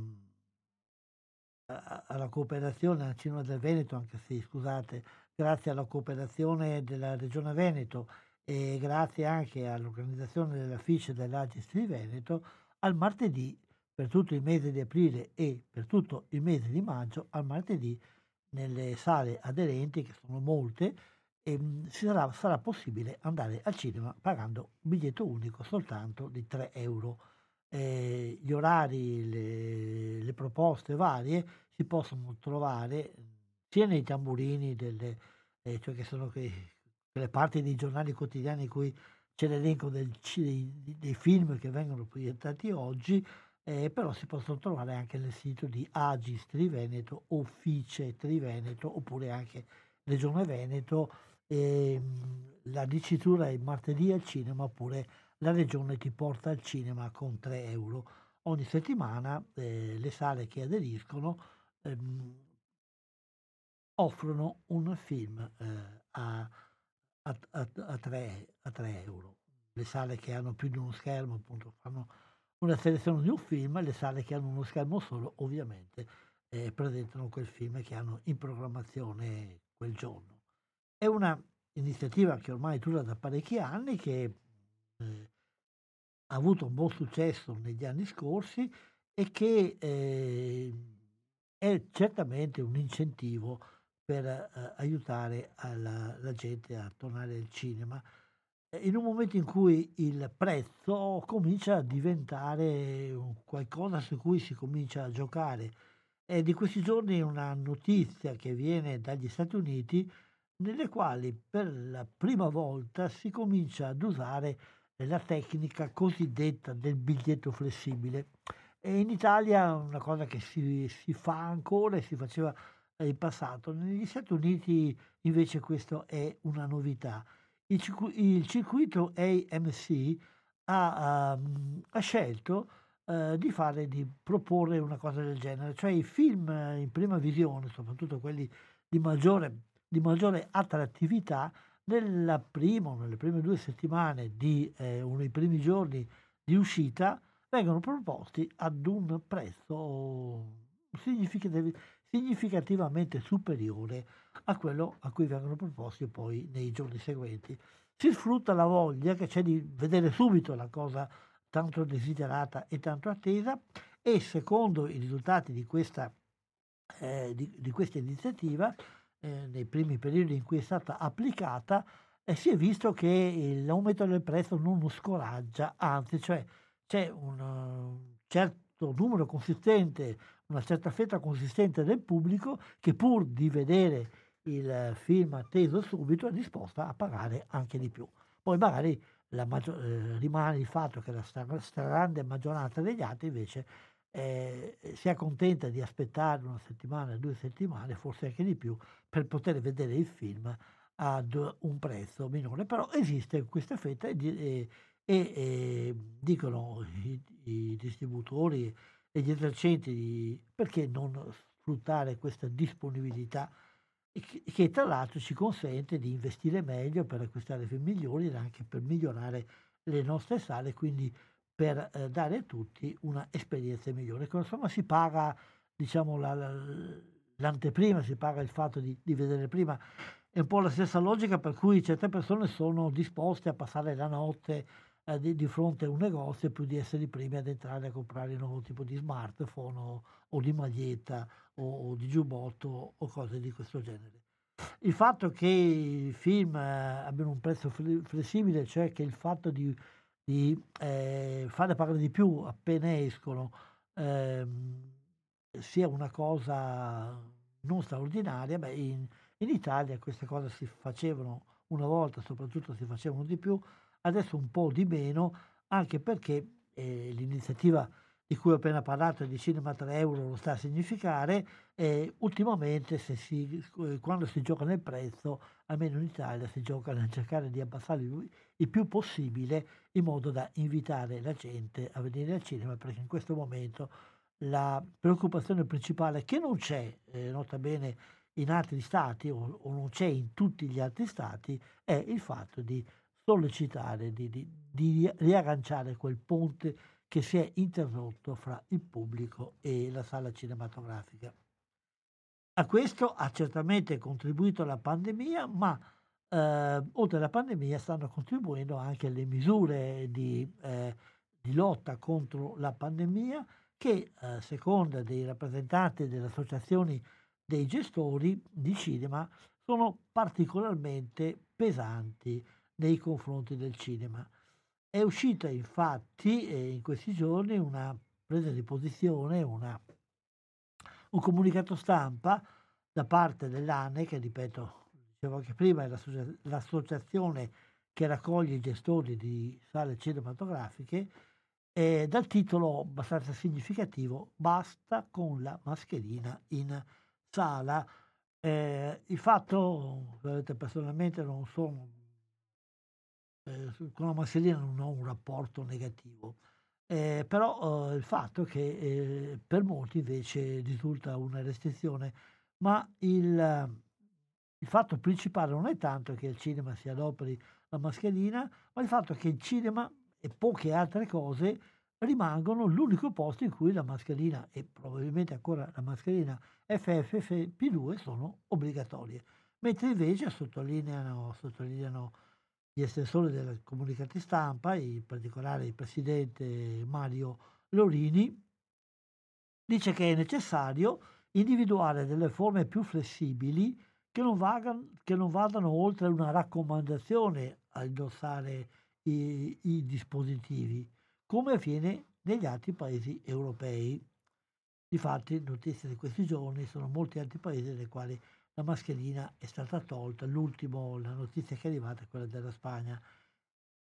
alla cooperazione al cinema del Veneto, anche se scusate, grazie alla cooperazione della Regione Veneto e grazie anche all'organizzazione dell'affice dell'Agis Triveneto, al martedì per tutto il mese di aprile e per tutto il mese di maggio al martedì nelle sale aderenti, che sono molte, e mm, sarà, sarà, possibile andare al cinema pagando un biglietto unico soltanto di 3 euro. Eh, gli orari, le, le, proposte varie si possono trovare sia nei tamburini, delle, eh, cioè che sono que, quelle parti dei giornali quotidiani in cui c'è l'elenco del, dei, dei film che vengono proiettati oggi, eh, però si possono trovare anche nel sito di Agis Triveneto, Office Triveneto, oppure anche Regione Veneto. Eh, la dicitura è martedì al cinema, oppure la regione ti porta al cinema con 3 euro. Ogni settimana eh, le sale che aderiscono ehm, offrono un film eh, a, a, a, a, 3, a 3 euro. Le sale che hanno più di uno schermo appunto fanno una selezione di un film, le sale che hanno uno schermo solo ovviamente eh, presentano quel film che hanno in programmazione quel giorno. È una iniziativa che ormai dura da parecchi anni, che ha avuto un buon successo negli anni scorsi e che eh, è certamente un incentivo per eh, aiutare alla, la gente a tornare al cinema in un momento in cui il prezzo comincia a diventare qualcosa su cui si comincia a giocare. È di questi giorni una notizia che viene dagli Stati Uniti nelle quali per la prima volta si comincia ad usare la tecnica cosiddetta del biglietto flessibile. E in Italia è una cosa che si, si fa ancora e si faceva in passato. Negli Stati Uniti invece questo è una novità. Il, il circuito AMC ha, um, ha scelto uh, di fare, di proporre una cosa del genere, cioè i film in prima visione, soprattutto quelli di maggiore, di maggiore attrattività, nella prima, nelle prime due settimane di eh, uno dei primi giorni di uscita, vengono proposti ad un prezzo significativamente superiore a quello a cui vengono proposti poi nei giorni seguenti. Si sfrutta la voglia che c'è di vedere subito la cosa tanto desiderata e tanto attesa e secondo i risultati di questa, eh, di, di questa iniziativa, eh, nei primi periodi in cui è stata applicata, eh, si è visto che l'aumento del prezzo non scoraggia, anzi, cioè c'è un uh, certo numero consistente, una certa fetta consistente del pubblico che pur di vedere il film atteso subito è disposta a pagare anche di più. Poi magari maggior, eh, rimane il fatto che la stragrande maggioranza degli altri invece eh, si accontenta di aspettare una settimana, due settimane, forse anche di più, per poter vedere il film ad un prezzo minore. Però esiste questa fetta e, e, e dicono i, i, distributori e gli esercenti perché non sfruttare questa disponibilità che, che tra l'altro ci consente di investire meglio per acquistare film migliori e anche per migliorare le nostre sale, quindi per eh, dare a tutti un'esperienza migliore. Insomma si paga diciamo, la, la, l'anteprima, si paga il fatto di, di vedere prima. È un po' la stessa logica per cui certe persone sono disposte a passare la notte eh, di, di, fronte a un negozio più di essere i primi ad entrare a comprare un nuovo tipo di smartphone o, o di maglietta o, o, di giubbotto o cose di questo genere. Il fatto che i film eh, abbiano un prezzo flessibile, cioè che il fatto di di eh, farle pagare di più appena escono ehm, sia una cosa non straordinaria, beh, in, in, Italia queste cose si facevano una volta, soprattutto si facevano di più, adesso un po' di meno, anche perché eh, l'iniziativa di cui ho appena parlato di Cinema 3 euro lo sta a significare, e ultimamente si, quando si gioca nel prezzo, almeno in Italia, si gioca nel cercare di abbassare il più possibile in modo da invitare la gente a venire al cinema, perché in questo momento la preoccupazione principale che non c'è, eh, nota bene, in altri stati o, o, non c'è in tutti gli altri stati, è il fatto di sollecitare, di, di, di riagganciare quel ponte che si è interrotto fra il pubblico e la sala cinematografica. A questo ha certamente contribuito la pandemia, ma eh, oltre alla pandemia stanno contribuendo anche le misure di, eh, di lotta contro la pandemia che, a eh, seconda dei rappresentanti delle associazioni dei gestori di cinema, sono particolarmente pesanti nei confronti del cinema. È uscita infatti eh, in questi giorni una presa di posizione, una, un comunicato stampa da parte dell'ANE, che ripeto, dicevo anche prima, è l'associa- l'associazione che raccoglie i gestori di sale cinematografiche, eh, dal titolo abbastanza significativo Basta con la mascherina in sala. Eh, il fatto, personalmente non sono eh, con la mascherina non ho un rapporto negativo, eh, però eh, il fatto che eh, per molti invece risulta una restrizione, ma il, il, fatto principale non è tanto che il cinema si adoperi la mascherina, ma il fatto che il cinema e poche altre cose rimangono l'unico posto in cui la mascherina e probabilmente ancora la mascherina FFP2 sono obbligatorie, mentre invece sottolineano, sottolineano gli estensori delle comunicati stampa, in particolare il presidente Mario Lorini, dice che è necessario individuare delle forme più flessibili che non, vadano, che non vadano oltre una raccomandazione a indossare i, i dispositivi, come avviene negli altri paesi europei. Difatti, notizie di questi giorni, sono molti altri paesi nei quali la mascherina è stata tolta. L'ultimo, la notizia che è arrivata è quella della Spagna.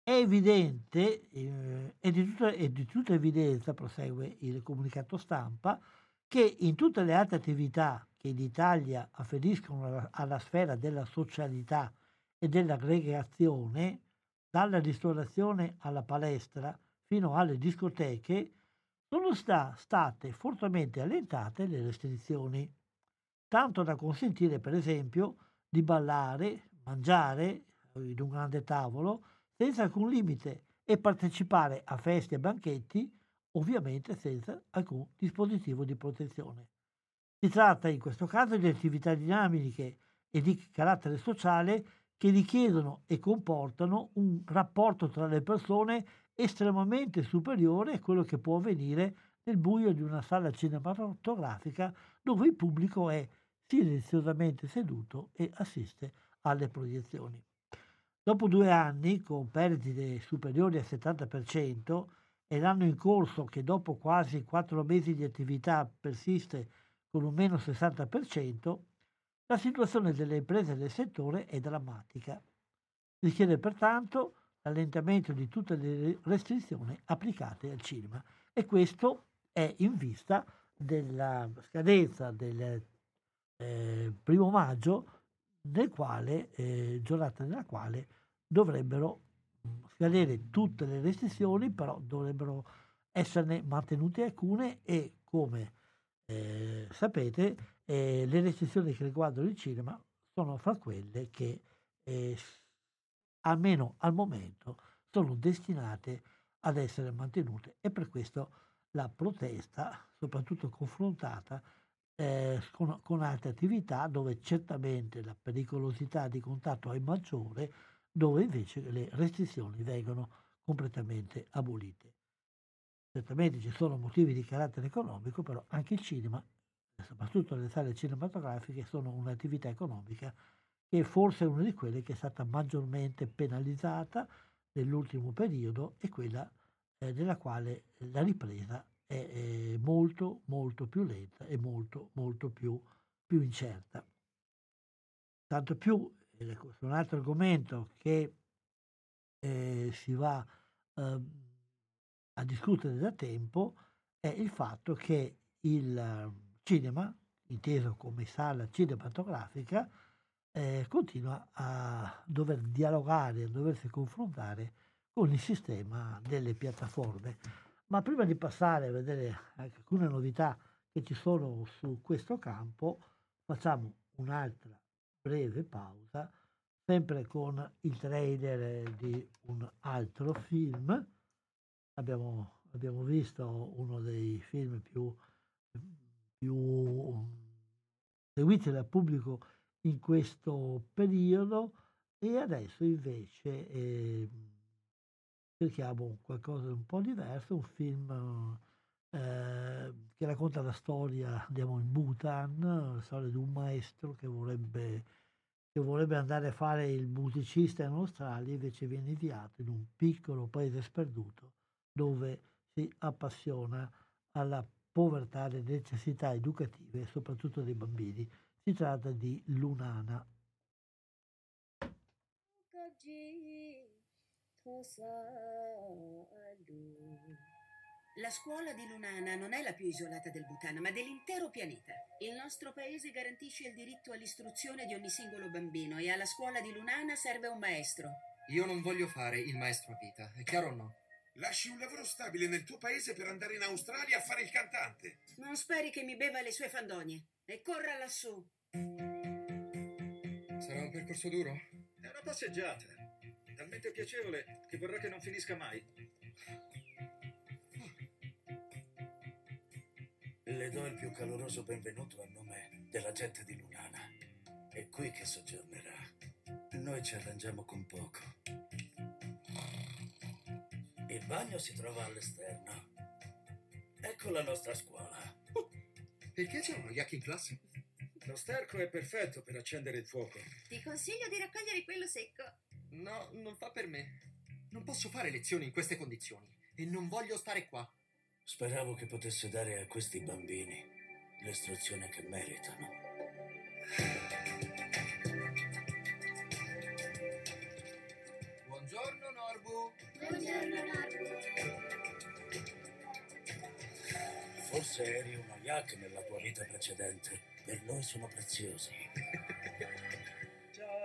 È evidente, eh, è, di tutta, è di tutta evidenza, prosegue il comunicato stampa, che in tutte le altre attività che in Italia afferiscono alla, alla sfera della socialità e dell'aggregazione, dalla ristorazione alla palestra fino alle discoteche, sono sta, state fortemente allentate le restrizioni, tanto da consentire per esempio di ballare, mangiare in un grande tavolo senza alcun limite e partecipare a feste e banchetti ovviamente senza alcun dispositivo di protezione. Si tratta in questo caso di attività dinamiche e di carattere sociale che richiedono e comportano un rapporto tra le persone estremamente superiore a quello che può avvenire nel buio di una sala cinematografica dove il pubblico è silenziosamente seduto e assiste alle proiezioni. Dopo due anni, con perdite superiori al 70%, e l'anno in corso che dopo quasi quattro mesi di attività persiste con un meno 60%, la situazione delle imprese del settore è drammatica. Richiede pertanto l'allentamento di tutte le restrizioni applicate al cinema e questo è in vista della scadenza del eh, primo maggio, nel quale, eh, giornata nella quale dovrebbero scadere tutte le restrizioni, però dovrebbero esserne mantenute alcune e come eh, sapete eh, le restrizioni che riguardano il cinema sono fra quelle che eh, almeno al momento sono destinate ad essere mantenute e per questo la protesta, soprattutto confrontata eh, con, con, altre attività dove certamente la pericolosità di contatto è maggiore, dove invece le restrizioni vengono completamente abolite. Certamente ci sono motivi di carattere economico, però anche il cinema, soprattutto le sale cinematografiche, sono un'attività economica che forse è una di quelle che è stata maggiormente penalizzata nell'ultimo periodo e quella eh, nella quale la ripresa è, è, molto molto più lenta e molto molto più, più incerta. Tanto più, eh, un altro argomento che eh, si va eh, a discutere da tempo è il fatto che il cinema, inteso come sala cinematografica, eh, continua a dover dialogare, a doversi confrontare con il sistema delle piattaforme. Ma prima di passare a vedere alcune novità che ci sono su questo campo, facciamo un'altra breve pausa, sempre con il trailer di un altro film. Abbiamo, abbiamo visto uno dei film più, più seguiti dal pubblico in questo periodo e adesso invece eh, cerchiamo qualcosa di un po' diverso, un film eh, che racconta la storia, andiamo in Bhutan, la storia di un maestro che vorrebbe, che vorrebbe andare a fare il musicista in Australia, invece viene inviato in un piccolo paese sperduto dove si appassiona alla povertà, alle necessità educative, soprattutto dei bambini. Si tratta di Lunana. La scuola di Lunana non è la più isolata del Bhutan, ma dell'intero pianeta. Il nostro paese garantisce il diritto all'istruzione di ogni singolo bambino e alla scuola di Lunana serve un maestro. Io non voglio fare il maestro a vita, è chiaro o no? Lasci un lavoro stabile nel tuo paese per andare in Australia a fare il cantante. Non speri che mi beva le sue fandonie. E corra lassù. Sarà un percorso duro? È una passeggiata. Talmente piacevole che vorrà che non finisca mai. Le do il più caloroso benvenuto a nome della gente di Lunana. È qui che soggiornerà. Noi ci arrangiamo con poco. Il bagno si trova all'esterno. Ecco la nostra scuola. Perché c'è uno yak in classe? Lo sterco è perfetto per accendere il fuoco. Ti consiglio di raccogliere quello secco. No, non fa per me. Non posso fare lezioni in queste condizioni e non voglio stare qua. Speravo che potesse dare a questi bambini l'istruzione che meritano. Buongiorno, Norbu. Buongiorno, Norbu. Forse eri una yak nella tua vita precedente. Per noi sono preziosi.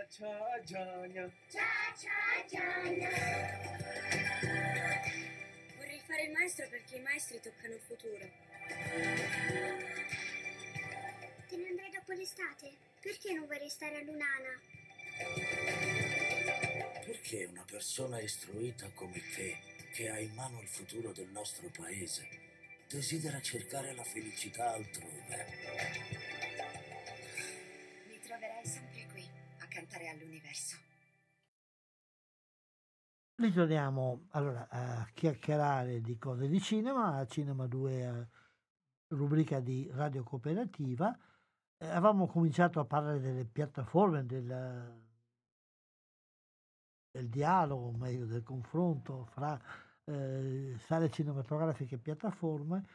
Ciao, ciao, Gianna. Ciao, ciao, Gianna. Vorrei fare il maestro perché i maestri toccano il futuro. Te ne andrai dopo l'estate? Perché non vuoi restare a Lunana? Perché una persona istruita come te, che ha in mano il futuro del nostro paese, desidera cercare la felicità altrove? A cantare all'universo. Ritorniamo allora a chiacchierare di cose di cinema, Cinema 2, eh, rubrica di Radio Cooperativa. Eh, avevamo cominciato a parlare delle piattaforme, del, del dialogo, meglio del confronto fra eh, sale cinematografiche e piattaforme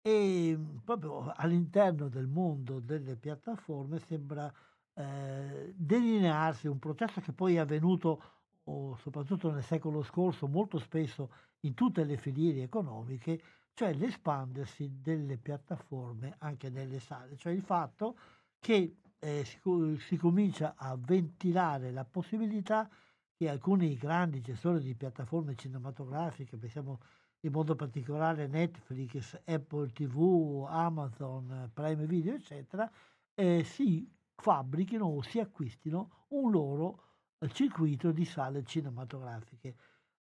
e proprio all'interno del mondo delle piattaforme sembra eh, delinearsi un processo che poi è avvenuto o soprattutto nel secolo scorso molto spesso in tutte le filiere economiche, cioè l'espandersi delle piattaforme anche nelle sale, cioè il fatto che eh, si, si comincia a ventilare la possibilità che alcuni grandi gestori di piattaforme cinematografiche, pensiamo in modo particolare Netflix, Apple TV, Amazon, Prime Video, eccetera, eh, si fabbrichino o si acquistino un loro circuito di sale cinematografiche.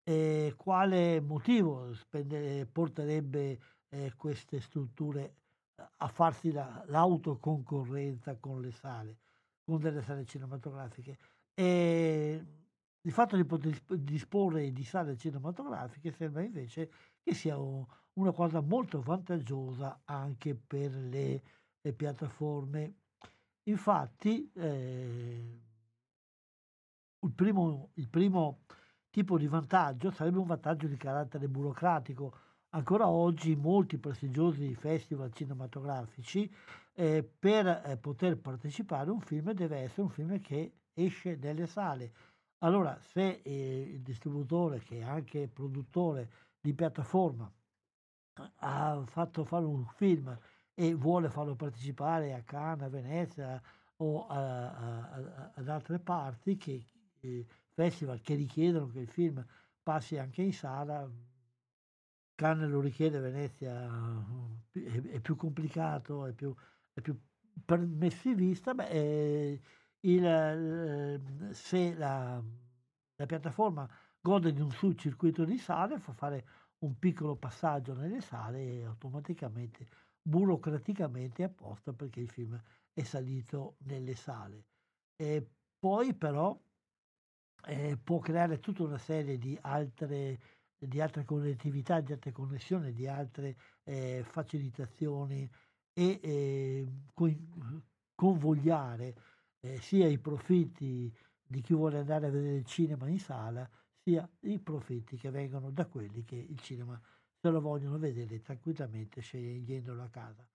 Eh, quale motivo spende, porterebbe eh, queste strutture a farsi la, l'autoconcorrenza con le sale, con delle sale cinematografiche? E il fatto di poter disporre di sale cinematografiche sembra invece che sia una cosa molto vantaggiosa anche per le, le piattaforme. Infatti, eh, il primo, il primo tipo di vantaggio sarebbe un vantaggio di carattere burocratico. Ancora oggi molti prestigiosi festival cinematografici eh, per eh, poter partecipare a un film deve essere un film che esce dalle sale. Allora, se eh, il distributore, che è anche produttore di piattaforma, ha fatto fare un film e vuole farlo partecipare a Cannes, a Venezia o a, a, a, ad altre parti che festival che richiedono che il film passi anche in sala. Cannes lo richiede, Venezia è, è più complicato, è più, è più permissivista. Beh, eh, il, se la, la, piattaforma gode di un suo circuito di sale, fa fare un piccolo passaggio nelle sale e automaticamente, burocraticamente apposta perché il film è salito nelle sale. E poi però eh, può creare tutta una serie di altre, di altre connettività, di altre connessioni, di altre eh, facilitazioni e eh, con, convogliare eh, sia i profitti di chi vuole andare a vedere il cinema in sala, sia i profitti che vengono da quelli che il cinema se lo vogliono vedere tranquillamente scegliendolo a casa.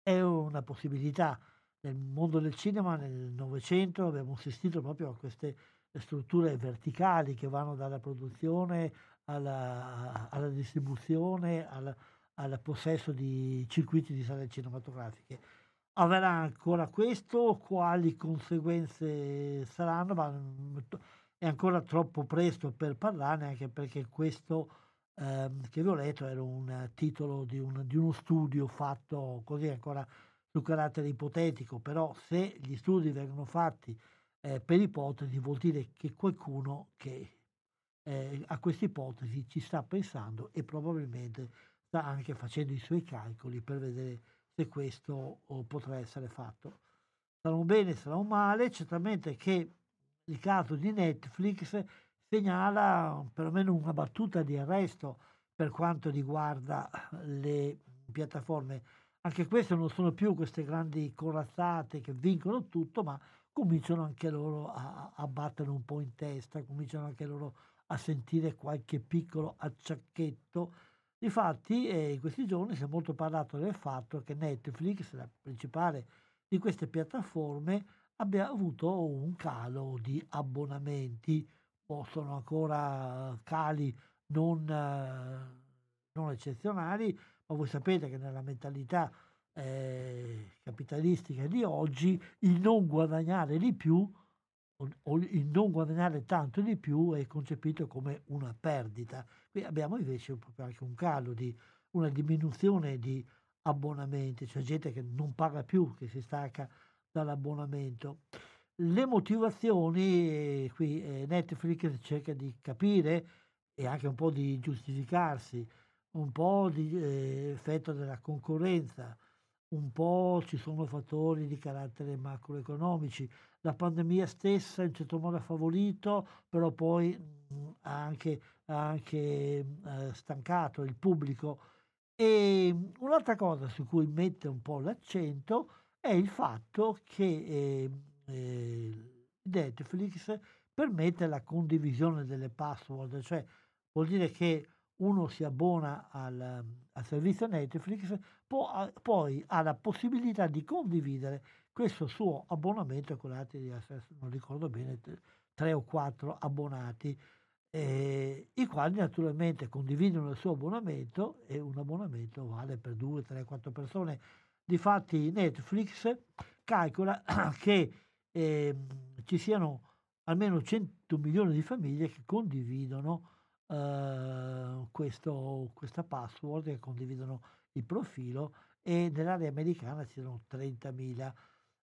È una possibilità. Nel mondo del cinema nel Novecento abbiamo assistito proprio a queste strutture verticali che vanno dalla produzione alla, alla distribuzione, al, al, possesso di circuiti di sale cinematografiche. Avverrà ancora questo? Quali conseguenze saranno? Ma mm, è ancora troppo presto per parlarne, anche perché questo ehm, che vi ho letto era un titolo di, un, di uno studio fatto così ancora su carattere ipotetico, però se gli studi vengono fatti eh, per ipotesi vuol dire che qualcuno che eh, a questa ipotesi ci sta pensando e probabilmente sta anche facendo i suoi calcoli per vedere se questo potrà essere fatto. Sarà un bene, sarà un male, certamente che il caso di Netflix segnala perlomeno una battuta di arresto per quanto riguarda le piattaforme Anche queste non sono più queste grandi corazzate che vincono tutto, ma cominciano anche loro a, a battere un po' in testa, cominciano anche loro a sentire qualche piccolo acciacchetto. Difatti, eh, in questi giorni si è molto parlato del fatto che Netflix, la principale di queste piattaforme, abbia avuto un calo di abbonamenti, possono ancora cali non, non eccezionali, ma voi sapete che nella mentalità eh, capitalistica di oggi il non guadagnare di più o il non guadagnare tanto di più è concepito come una perdita. Qui abbiamo invece anche un calo di una diminuzione di abbonamenti, cioè gente che non paga più, che si stacca dall'abbonamento. Le motivazioni, qui eh, Netflix cerca di capire e anche un po' di giustificarsi, un po' di eh, effetto della concorrenza, un po' ci sono fattori di carattere macroeconomici. La pandemia stessa in certo modo ha favorito, però poi mm, ha anche, anche eh, stancato il pubblico. E un'altra cosa su cui mette un po' l'accento è il fatto che eh, eh, Netflix permette la condivisione delle password, cioè vuol dire che uno si abbona al, al servizio Netflix, può, poi ha la possibilità di condividere questo suo abbonamento con altri, non ricordo bene, tre o quattro abbonati, eh, i quali naturalmente condividono il suo abbonamento e un abbonamento vale per due, tre, quattro persone. Difatti Netflix calcola che eh, ci siano almeno 100 milioni di famiglie che condividono eh, questo, questa password, che condividono il profilo e nell'area americana ci sono 30.000.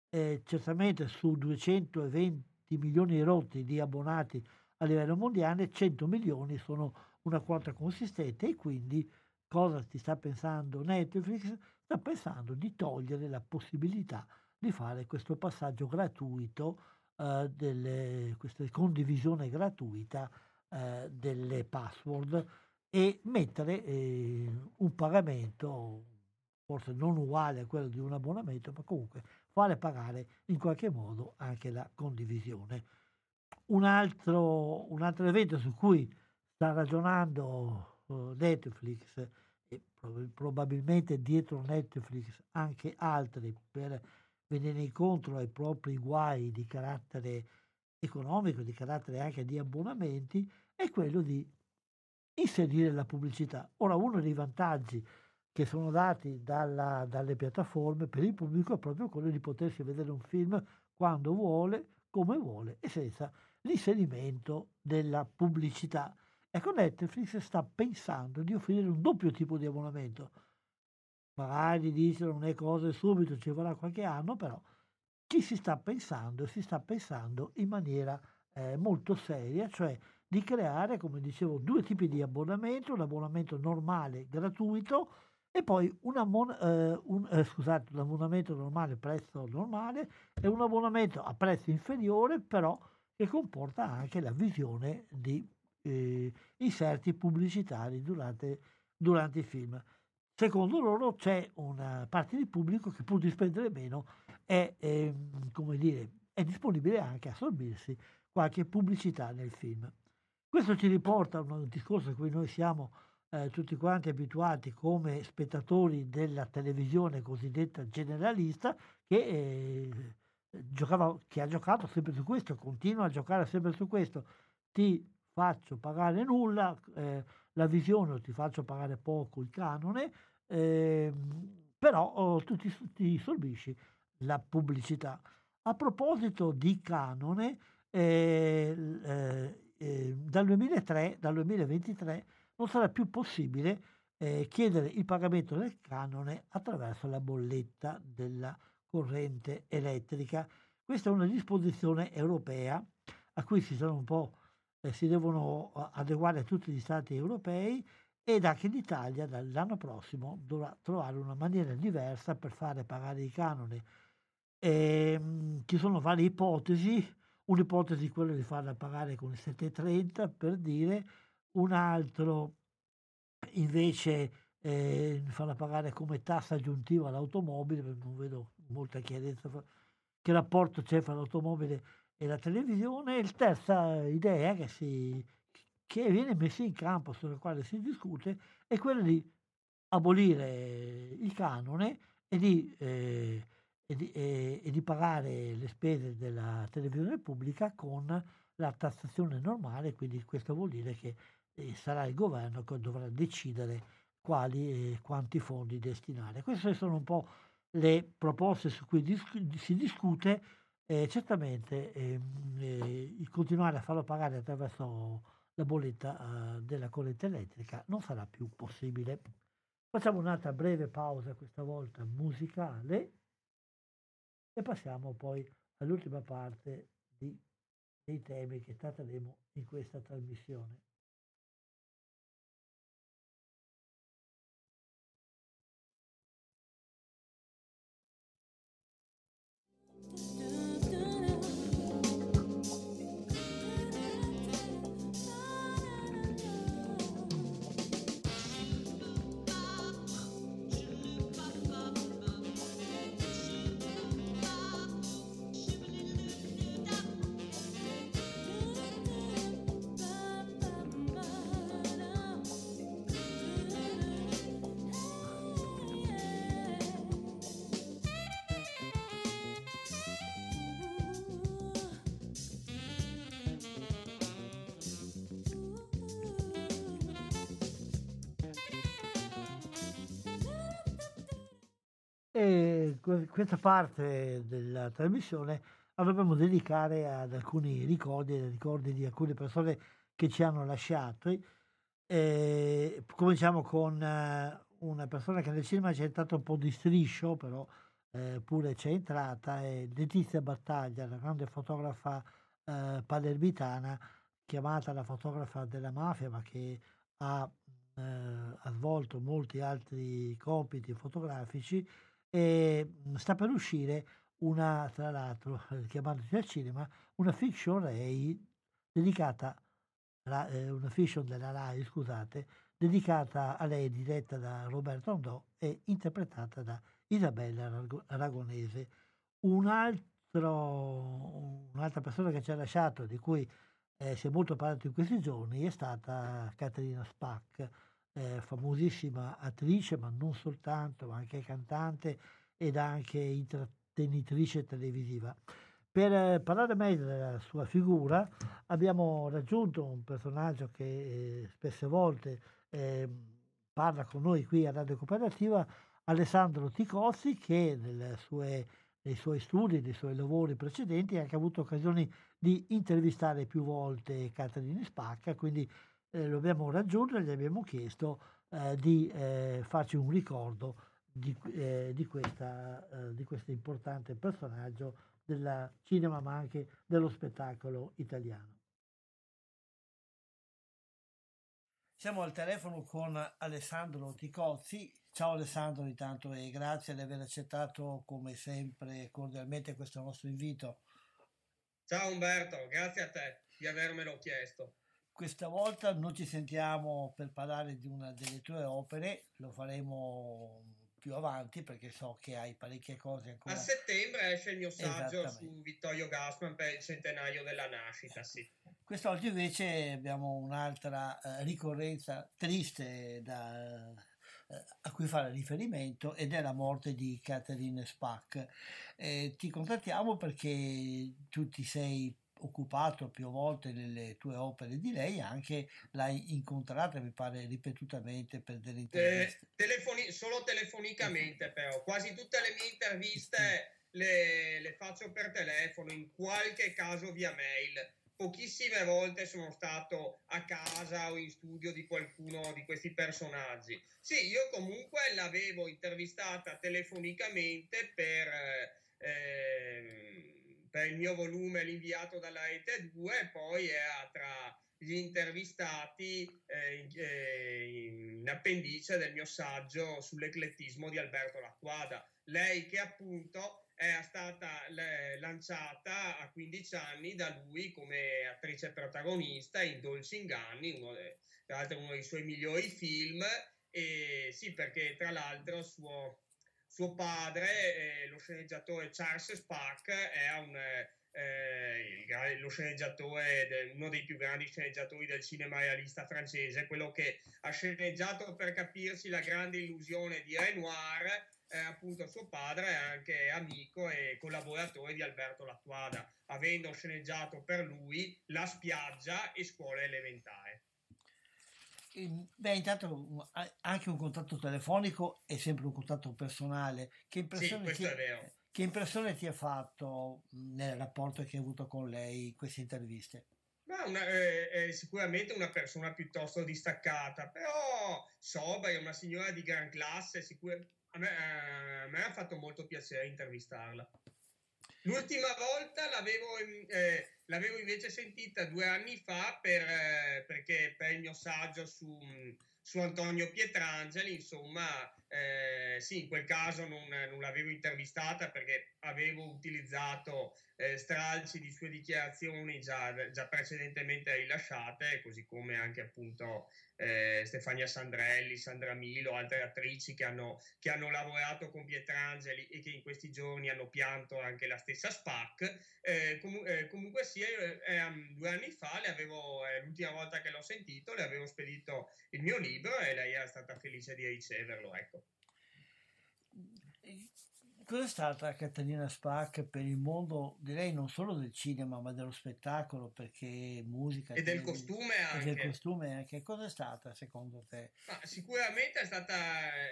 Eh, certamente su 220 milioni rotti di abbonati a livello mondiale, 100 milioni sono una quota consistente e quindi cosa ti sta pensando Netflix? Sta pensando di togliere la possibilità di fare questo passaggio gratuito, eh, delle, questa condivisione gratuita eh, delle password e mettere eh, un pagamento forse non uguale a quello di un abbonamento, ma comunque fare pagare in qualche modo anche la condivisione. Un altro, un altro evento su cui sta ragionando uh, Netflix e probabilmente dietro Netflix anche altri per venire incontro ai propri guai di carattere economico, di carattere anche di abbonamenti, è quello di inserire la pubblicità. Ora, uno dei vantaggi che sono dati dalla, dalle piattaforme per il pubblico è proprio quello di potersi vedere un film quando vuole, come vuole e senza l'inserimento della pubblicità. Ecco, Netflix sta pensando di offrire un doppio tipo di abbonamento. Magari dice non è cosa subito, ci vorrà qualche anno, però ci si sta pensando, si sta pensando in maniera eh, molto seria, cioè di creare, come dicevo, due tipi di abbonamento, un abbonamento normale gratuito e poi un, ammon- eh, un, eh, scusate, un abbonamento normale prezzo normale e un abbonamento a prezzo inferiore però che comporta anche la visione di eh, inserti pubblicitari durante, durante i film. Secondo loro c'è una parte di pubblico che pur di spendere meno è, come dire, è disponibile anche a sorbirsi qualche pubblicità nel film. Questo ci riporta a un discorso a cui noi siamo eh, tutti quanti abituati come spettatori della televisione cosiddetta generalista che, eh, giocava, che ha giocato sempre su questo, continua a giocare sempre su questo. Ti faccio pagare nulla, eh, la visione ti faccio pagare poco il canone, eh, però oh, tu ti, ti sorbisci la pubblicità. A proposito di canone, eh, eh, eh, dal, 2003, dal 2023 non sarà più possibile eh, chiedere il pagamento del canone attraverso la bolletta della corrente elettrica. Questa è una disposizione europea a cui si, si devono adeguare tutti gli stati europei ed anche l'Italia dall'anno prossimo dovrà trovare una maniera diversa per fare pagare i canoni. E, ehm, ci sono varie ipotesi, Un'ipotesi è quella di farla pagare con il 7,30 per dire, un altro invece eh, farla pagare come tassa aggiuntiva all'automobile, non vedo molta chiarezza che rapporto c'è fra l'automobile e la televisione. E la terza idea che, si, che viene messa in campo, sulla quale si discute, è quella di abolire il canone e di, eh, e, di, e, e di, pagare le spese della televisione pubblica con la tassazione normale, quindi questo vuol dire che eh, sarà il governo che dovrà decidere quali e quanti fondi destinare. Queste sono un po' le proposte su cui dis- si discute. Eh, certamente ehm, eh, continuare a farlo pagare attraverso la bolletta eh, della corrente elettrica non sarà più possibile. Facciamo un'altra breve pausa, questa volta musicale, e passiamo poi all'ultima parte di, dei temi che tratteremo in questa trasmissione. E questa parte della trasmissione la dobbiamo dedicare ad alcuni ricordi, ricordi di alcune persone che ci hanno lasciato. E cominciamo con eh, una persona che nel cinema c'è entrata un po' di striscio, però eh, pure c'è entrata, è Letizia Battaglia, la grande fotografa eh, palermitana, chiamata la fotografa della mafia, ma che ha, eh, ha svolto molti altri compiti fotografici e mhmm, sta per uscire una, tra l'altro, chiamandosi al cinema, una fiction Rai dedicata, eh, una fiction della Rai, scusate, dedicata a lei, diretta da Roberto Andò e interpretata da Isabella Aragonese. Un altro, un'altra persona che ci ha lasciato, di cui eh, si è molto parlato in questi giorni, è stata Caterina Spack, eh, famosissima attrice, ma non soltanto, ma anche cantante ed anche intrattenitrice televisiva. Per eh, parlare meglio della sua figura abbiamo raggiunto un personaggio che eh, spesse volte eh, parla con noi qui a Radio Cooperativa, Alessandro Ticozzi, che sue, nei suoi studi, nei suoi lavori precedenti ha anche avuto occasioni di intervistare più volte Caterina Spacca, quindi eh, lo abbiamo raggiunto e gli abbiamo chiesto eh, di eh, farci un ricordo di, eh, di, questa, eh, di questo importante personaggio del cinema ma anche dello spettacolo italiano. Siamo al telefono con Alessandro Ticozzi. Ciao Alessandro intanto e grazie di aver accettato come sempre cordialmente questo nostro invito. Ciao Umberto, grazie a te di avermelo chiesto. Questa volta non ci sentiamo per parlare di una delle tue opere, lo faremo più avanti perché so che hai parecchie cose ancora. A settembre esce il mio saggio su Vittorio Gassman per il centenario della nascita, sì. Quest'oggi invece abbiamo un'altra uh, ricorrenza triste da, uh, a cui fare riferimento ed è la morte di Catherine Spack. Eh, ti contattiamo perché tu ti sei occupato più volte nelle tue opere di lei, anche l'hai incontrata, mi pare, ripetutamente per delle interviste. Eh, telefoni- solo telefonicamente però, quasi tutte le mie interviste le, le faccio per telefono, in qualche caso via mail. Pochissime volte sono stato a casa o in studio di qualcuno di questi personaggi. Sì, io comunque l'avevo intervistata telefonicamente per... Eh, per il mio volume l'inviato dalla Rete 2 poi era tra gli intervistati eh, eh, in appendice del mio saggio sull'eclettismo di Alberto Lacquada. Lei che appunto era stata lanciata a 15 anni da lui come attrice protagonista in Dolci Inganni, uno, tra l'altro uno dei suoi migliori film, e sì, perché tra l'altro suo, suo padre, eh, lo sceneggiatore Charles Spark, è un, eh, lo sceneggiatore, uno dei più grandi sceneggiatori del cinema realista francese, quello che ha sceneggiato per capirsi la grande illusione di Renoir, eh, appunto suo padre è anche amico e collaboratore di Alberto Lattuada, avendo sceneggiato per lui La spiaggia e Scuola elementare. Beh, intanto anche un contatto telefonico è sempre un contatto personale. Che impressione, sì, ti, che impressione ti ha fatto nel rapporto che hai avuto con lei in queste interviste? Ma una, eh, è sicuramente una persona piuttosto distaccata, però sobria, è una signora di gran classe, sicur- a me, eh, a me ha fatto molto piacere intervistarla. L'ultima volta l'avevo, eh, l'avevo, invece sentita due anni fa per, eh, perché per il mio saggio su, su Antonio Pietrangeli, insomma, eh, sì, in quel caso non, non, l'avevo intervistata perché avevo utilizzato eh, stralci di sue dichiarazioni già, già, precedentemente rilasciate, così come anche appunto eh, Stefania Sandrelli, Sandra Milo, altre attrici che hanno, che hanno, lavorato con Pietrangeli e che in questi giorni hanno pianto anche la stessa SPAC. Eh, com- eh, comunque sia, eh, due anni fa, avevo, l'ultima volta che l'ho sentito, le avevo spedito il mio libro e lei era stata felice di riceverlo. Ecco. Cos'è stata Catalina Spack per il mondo, direi non solo del cinema, ma dello spettacolo, perché musica... E del costume anche. E del costume anche. Cos'è stata secondo te? Ma sicuramente è stata,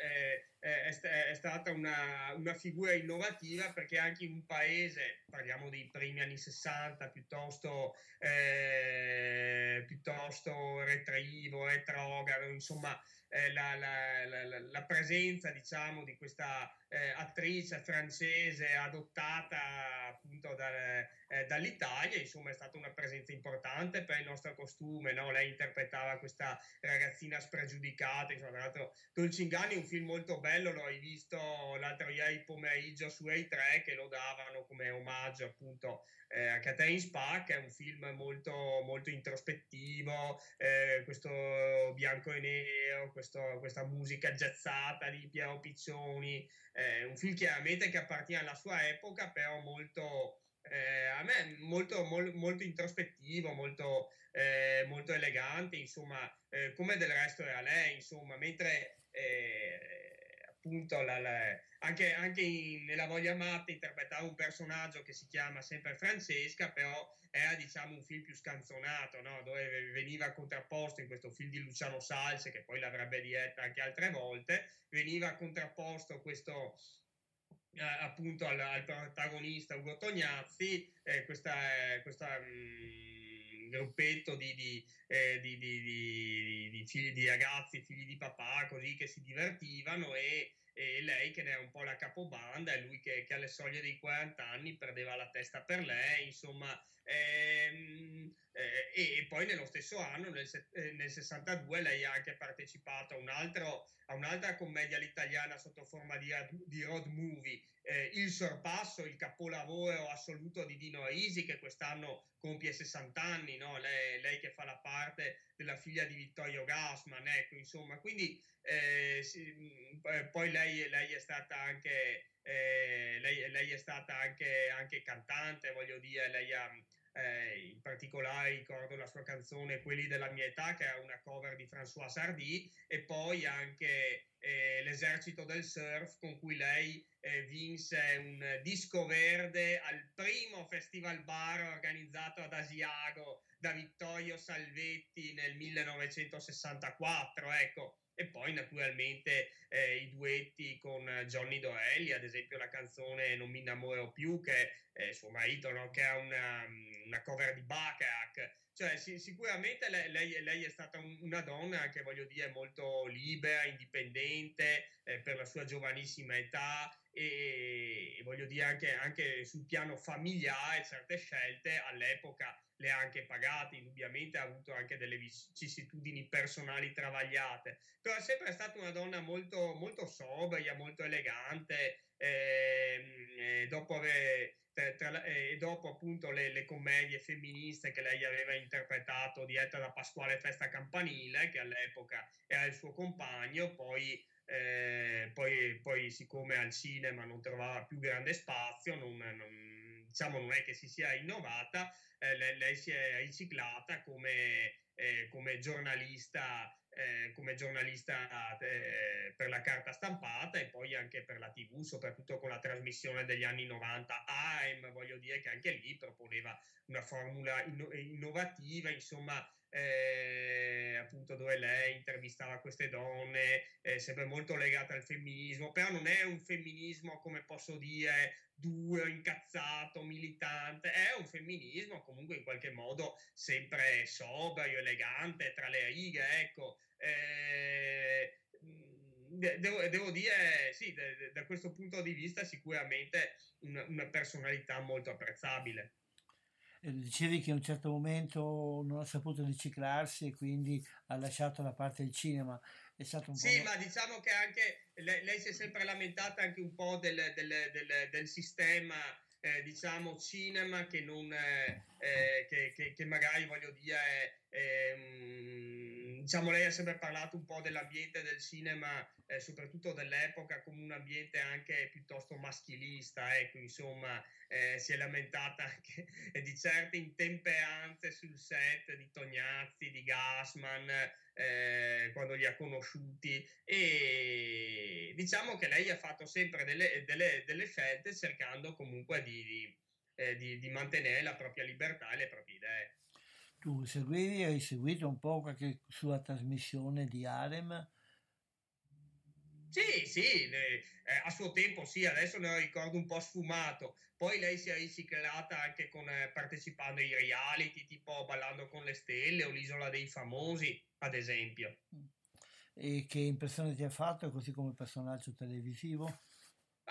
eh, è, è stata una, una, figura innovativa perché anche in un paese, parliamo dei primi anni 60, piuttosto, eh, piuttosto retrivo, retrogrado, insomma eh, la, la, la, la, presenza diciamo, di questa eh, attrice francese adottata appunto dal, eh, dall'Italia, insomma è stata una presenza importante per il nostro costume, no? lei interpretava questa ragazzina spregiudicata, insomma, tra l'altro Dolcingani è un film molto bello, l'ho visto l'altro ieri pomeriggio su Rai 3 che lo davano come omaggio appunto eh, a Catherine Spa, è un film molto, molto introspettivo, eh, questo bianco e nero, questo, questa musica jazzata di Piero Piccioni, eh, un film chiaramente che appartiene alla sua epoca, però molto... Eh, a me molto, mol, molto introspettivo, molto, eh, molto elegante, insomma, eh, come del resto era lei, insomma, mentre appunto la, la, anche, anche in, nella Voglia Matta interpretava un personaggio che si chiama sempre Francesca, però era diciamo un film più scanzonato, no? dove veniva contrapposto in questo film di Luciano Salse, che poi l'avrebbe diretta anche altre volte, veniva contrapposto questo eh, appunto al, al, protagonista Ugo Tognazzi, eh, questa, questa mh, mm, gruppetto di, di, eh, di, di, figli di ragazzi, figli di papà, così che si divertivano e e lei che ne è un po' la capobanda, è lui che, che alle soglie dei 40 anni perdeva la testa per lei, insomma, ehm, eh, e, poi nello stesso anno, nel, eh, nel 62, lei ha anche partecipato a, un altro, a un'altra commedia all'italiana sotto forma di, di road movie, eh, Il sorpasso, il capolavoro assoluto di Dino Risi, che quest'anno compie 60 anni, no? lei, lei, che fa la parte della figlia di Vittorio Gassman, ecco, insomma, quindi eh, sì, mm, poi lei, lei, è stata anche, eh, lei, lei, è stata anche, anche cantante, voglio dire, lei ha eh, in particolare ricordo la sua canzone Quelli della mia età, che è una cover di François Sardy, e poi anche eh, L'esercito del surf, con cui lei eh, vinse un disco verde al primo festival bar organizzato ad Asiago da Vittorio Salvetti nel 1964. Ecco, e poi naturalmente eh, i duetti con Johnny Dorelli, ad esempio la canzone Non mi innamoro più, che eh, suo marito, no? che è una, una, cover di Bacharach. Cioè, sì, sicuramente lei, lei, lei, è stata un, una donna che voglio dire molto libera, indipendente eh, per la sua giovanissima età e, e voglio dire anche, anche sul piano familiare certe scelte all'epoca le ha anche pagate, indubbiamente ha avuto anche delle vicissitudini personali travagliate, però è sempre stata una donna molto, molto sobria, molto elegante, eh, dopo aver tra, tra, e dopo appunto le, le, commedie femministe che lei aveva interpretato diretta da Pasquale Festa Campanile, che all'epoca era il suo compagno, poi, eh, poi, poi siccome al cinema non trovava più grande spazio, non, non, diciamo non è che si sia innovata, eh, lei, lei, si è riciclata come, eh, come giornalista eh, come giornalista eh, per la carta stampata e poi anche per la TV, soprattutto con la trasmissione degli anni 90. AIM, voglio dire che anche lì proponeva una formula inno- innovativa, insomma, eh, appunto dove lei intervistava queste donne, eh, sempre molto legata al femminismo, però non è un femminismo, come posso dire, duro, incazzato, militante, è un femminismo comunque in qualche modo sempre sobrio, elegante, tra le righe, ecco. Eh, Devo, devo, dire, sì, da questo punto di vista sicuramente una, una personalità molto apprezzabile. Eh, dicevi che a un certo momento non ha saputo riciclarsi e quindi ha lasciato la parte del cinema. È stato un sì, po'... ma diciamo che anche lei, lei, si è sempre lamentata anche un po' del, del, del, del sistema, eh, diciamo, cinema che non, eh, che, che, che, magari voglio dire, eh, diciamo, lei ha sempre parlato un po' dell'ambiente del cinema, eh, soprattutto dell'epoca, come un ambiente anche piuttosto maschilista, ecco, insomma, eh, si è lamentata anche di certe intemperanze sul set di Tognazzi, di Gassman, eh, quando li ha conosciuti e diciamo che lei ha fatto sempre delle, delle, delle scelte cercando comunque di, di, eh, di, di mantenere la propria libertà e le proprie idee. Tu seguivi, hai seguito un po' qualche sua trasmissione di Harem? Sì, sì, le, eh, a suo tempo sì, adesso ne ricordo un po' sfumato. Poi lei si è riciclata anche con, eh, partecipando ai reality, tipo Ballando con le stelle o l'Isola dei famosi, ad esempio. E che impressione ti ha fatto così come personaggio televisivo?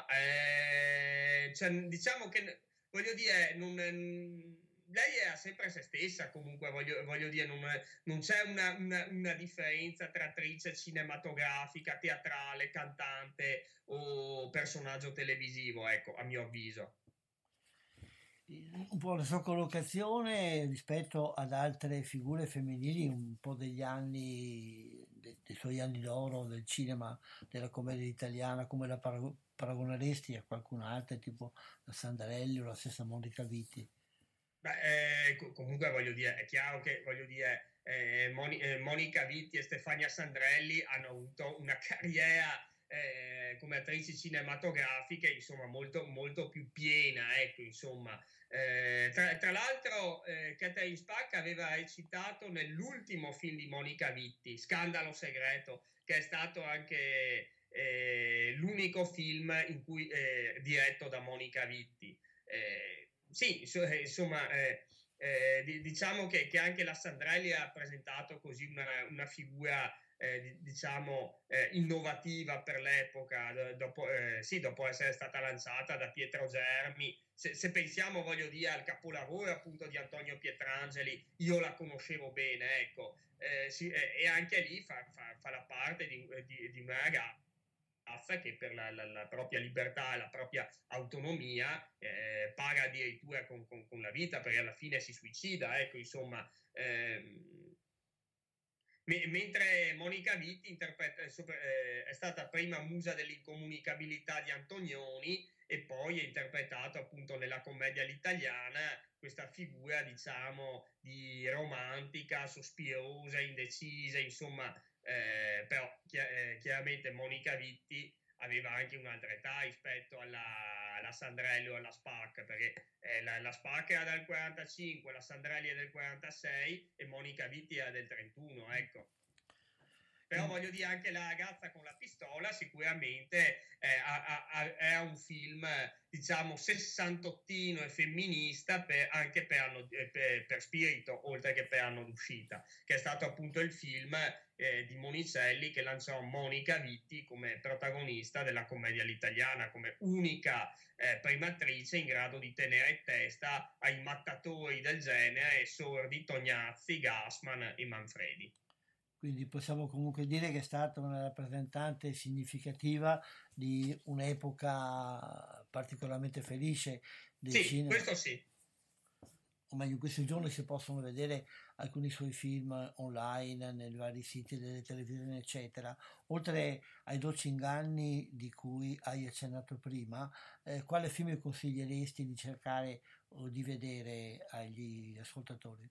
Eh, cioè, diciamo che, voglio dire, non lei è sempre se stessa, comunque voglio, voglio dire, non, non c'è una, una, una, differenza tra attrice cinematografica, teatrale, cantante o personaggio televisivo, ecco, a mio avviso. Un po' la sua collocazione rispetto ad altre figure femminili, un po' degli anni, dei, dei suoi anni d'oro del cinema, della commedia italiana, come la paragoneresti a qualcun'altra, tipo la Sandarelli o la stessa Monica Vitti? Beh, eh, comunque voglio dire, è chiaro che voglio dire, eh, Moni, eh, Monica Vitti e Stefania Sandrelli hanno avuto una carriera eh, come attrici cinematografiche, insomma, molto, molto più piena, ecco, insomma. Eh, tra, tra, l'altro, eh, Catherine Spack aveva recitato nell'ultimo film di Monica Vitti, Scandalo segreto, che è stato anche eh, l'unico film in cui, diretto da Monica Vitti. Eh, sì, eh, insomma, eh, eh, diciamo che, che, anche la Sandrelli ha presentato così una, una figura, eh, diciamo, eh, innovativa per l'epoca, dopo, eh, sì, dopo essere stata lanciata da Pietro Germi. Se, se, pensiamo, voglio dire, al capolavoro appunto di Antonio Pietrangeli, io la conoscevo bene, ecco, sì, e anche lì fa, fa, fa la parte di, di, di una ragazza ragazza che per la, la, la, propria libertà e la propria autonomia eh, paga addirittura con, con, con, la vita perché alla fine si suicida, ecco insomma. Ehm, me, mentre Monica Vitti interpreta, eh, è stata prima musa dell'incomunicabilità di Antonioni e poi è interpretato appunto nella commedia all'italiana questa figura diciamo di romantica, sospirosa, indecisa, insomma eh, però chi- eh, chiaramente Monica Vitti aveva anche un'altra età rispetto alla, alla Sandrelli o alla Spark, perché eh, la, la, Spark era del 45, la Sandrelli è del 46 e Monica Vitti era del 31, ecco. Però voglio dire, anche la ragazza con la pistola sicuramente eh, ha, ha, è un film, diciamo, sessantottino e femminista per, anche per, anno, eh, per, per, spirito, oltre che per anno d'uscita, che è stato appunto il film eh, di Monicelli che lanciò Monica Vitti come protagonista della commedia all'italiana, come unica eh, prima attrice in grado di tenere testa ai mattatori del genere sordi Tognazzi, Gassman e Manfredi. quindi possiamo comunque dire che è stata una rappresentante significativa di un'epoca particolarmente felice del sì, cinema. questo sì. O meglio, in questi giorni si possono vedere alcuni suoi film online, nei vari siti delle televisioni, eccetera. Oltre ai dolci inganni di cui hai accennato prima, eh, quale film consiglieresti di cercare o di vedere agli ascoltatori?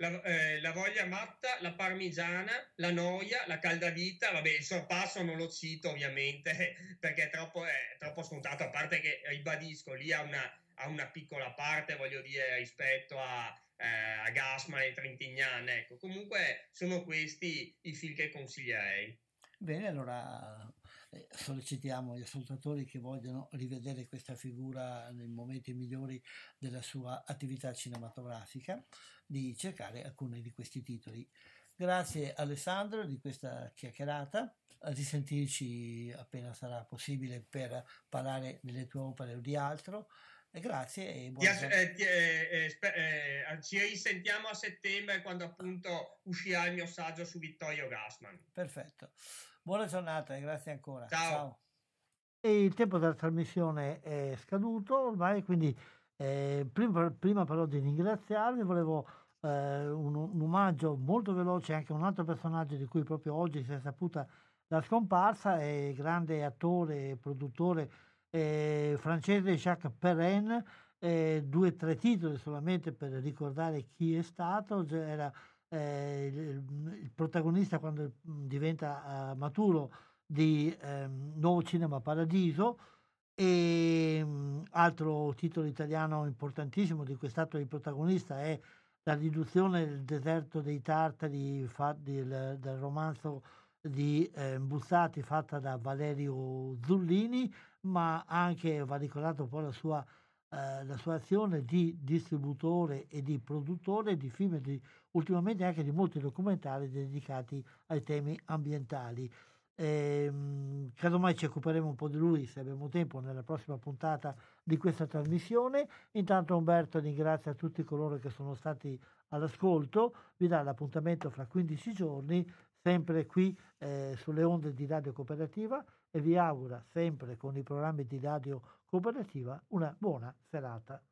La, eh, la, voglia matta, la parmigiana, la noia, la caldavita, vabbè il sorpasso non lo cito ovviamente perché è troppo, è troppo scontato, a parte che ribadisco lì ha una, ha una piccola parte, voglio dire, rispetto a, eh, a Gassman e Trintignan, ecco, comunque sono questi i film che consiglierei. Bene, allora eh, sollecitiamo gli ascoltatori che vogliono rivedere questa figura nei momenti migliori della sua attività cinematografica di cercare alcuni di questi titoli. Grazie Alessandro di questa chiacchierata, a risentirci appena sarà possibile per parlare delle tue opere o di altro. Grazie e buon giorno. Eh, eh, eh, eh, ci risentiamo a settembre quando appunto uscirà il mio saggio su Vittorio Gassman. Perfetto. Buona giornata e grazie ancora. Ciao. Ciao. E il tempo della trasmissione è scaduto ormai, quindi eh, prima, prima, però di ringraziarvi volevo eh, un, un, omaggio molto veloce anche a un altro personaggio di cui proprio oggi si è saputa la scomparsa, è grande attore e produttore eh, francese Jacques Perrin, eh, due o tre titoli solamente per ricordare chi è stato, era eh, il, protagonista quando diventa uh, maturo di um, Nuovo Cinema Paradiso. E um, altro titolo italiano importantissimo di cui è stato il protagonista è la riduzione del deserto dei tartari del, del, romanzo di eh, Bussati fatta da Valerio Zullini ma anche va ricordato poi la sua, eh, la sua azione di distributore e di produttore di film e di, ultimamente anche di molti documentari dedicati ai temi ambientali. Ehm, casomai ci occuperemo un po' di lui se abbiamo tempo nella prossima puntata di questa trasmissione. Intanto Umberto ringrazia tutti coloro che sono stati all'ascolto, vi dà l'appuntamento fra 15 giorni, sempre qui eh, sulle onde di Radio Cooperativa e vi augura sempre con i programmi di radio cooperativa una buona serata.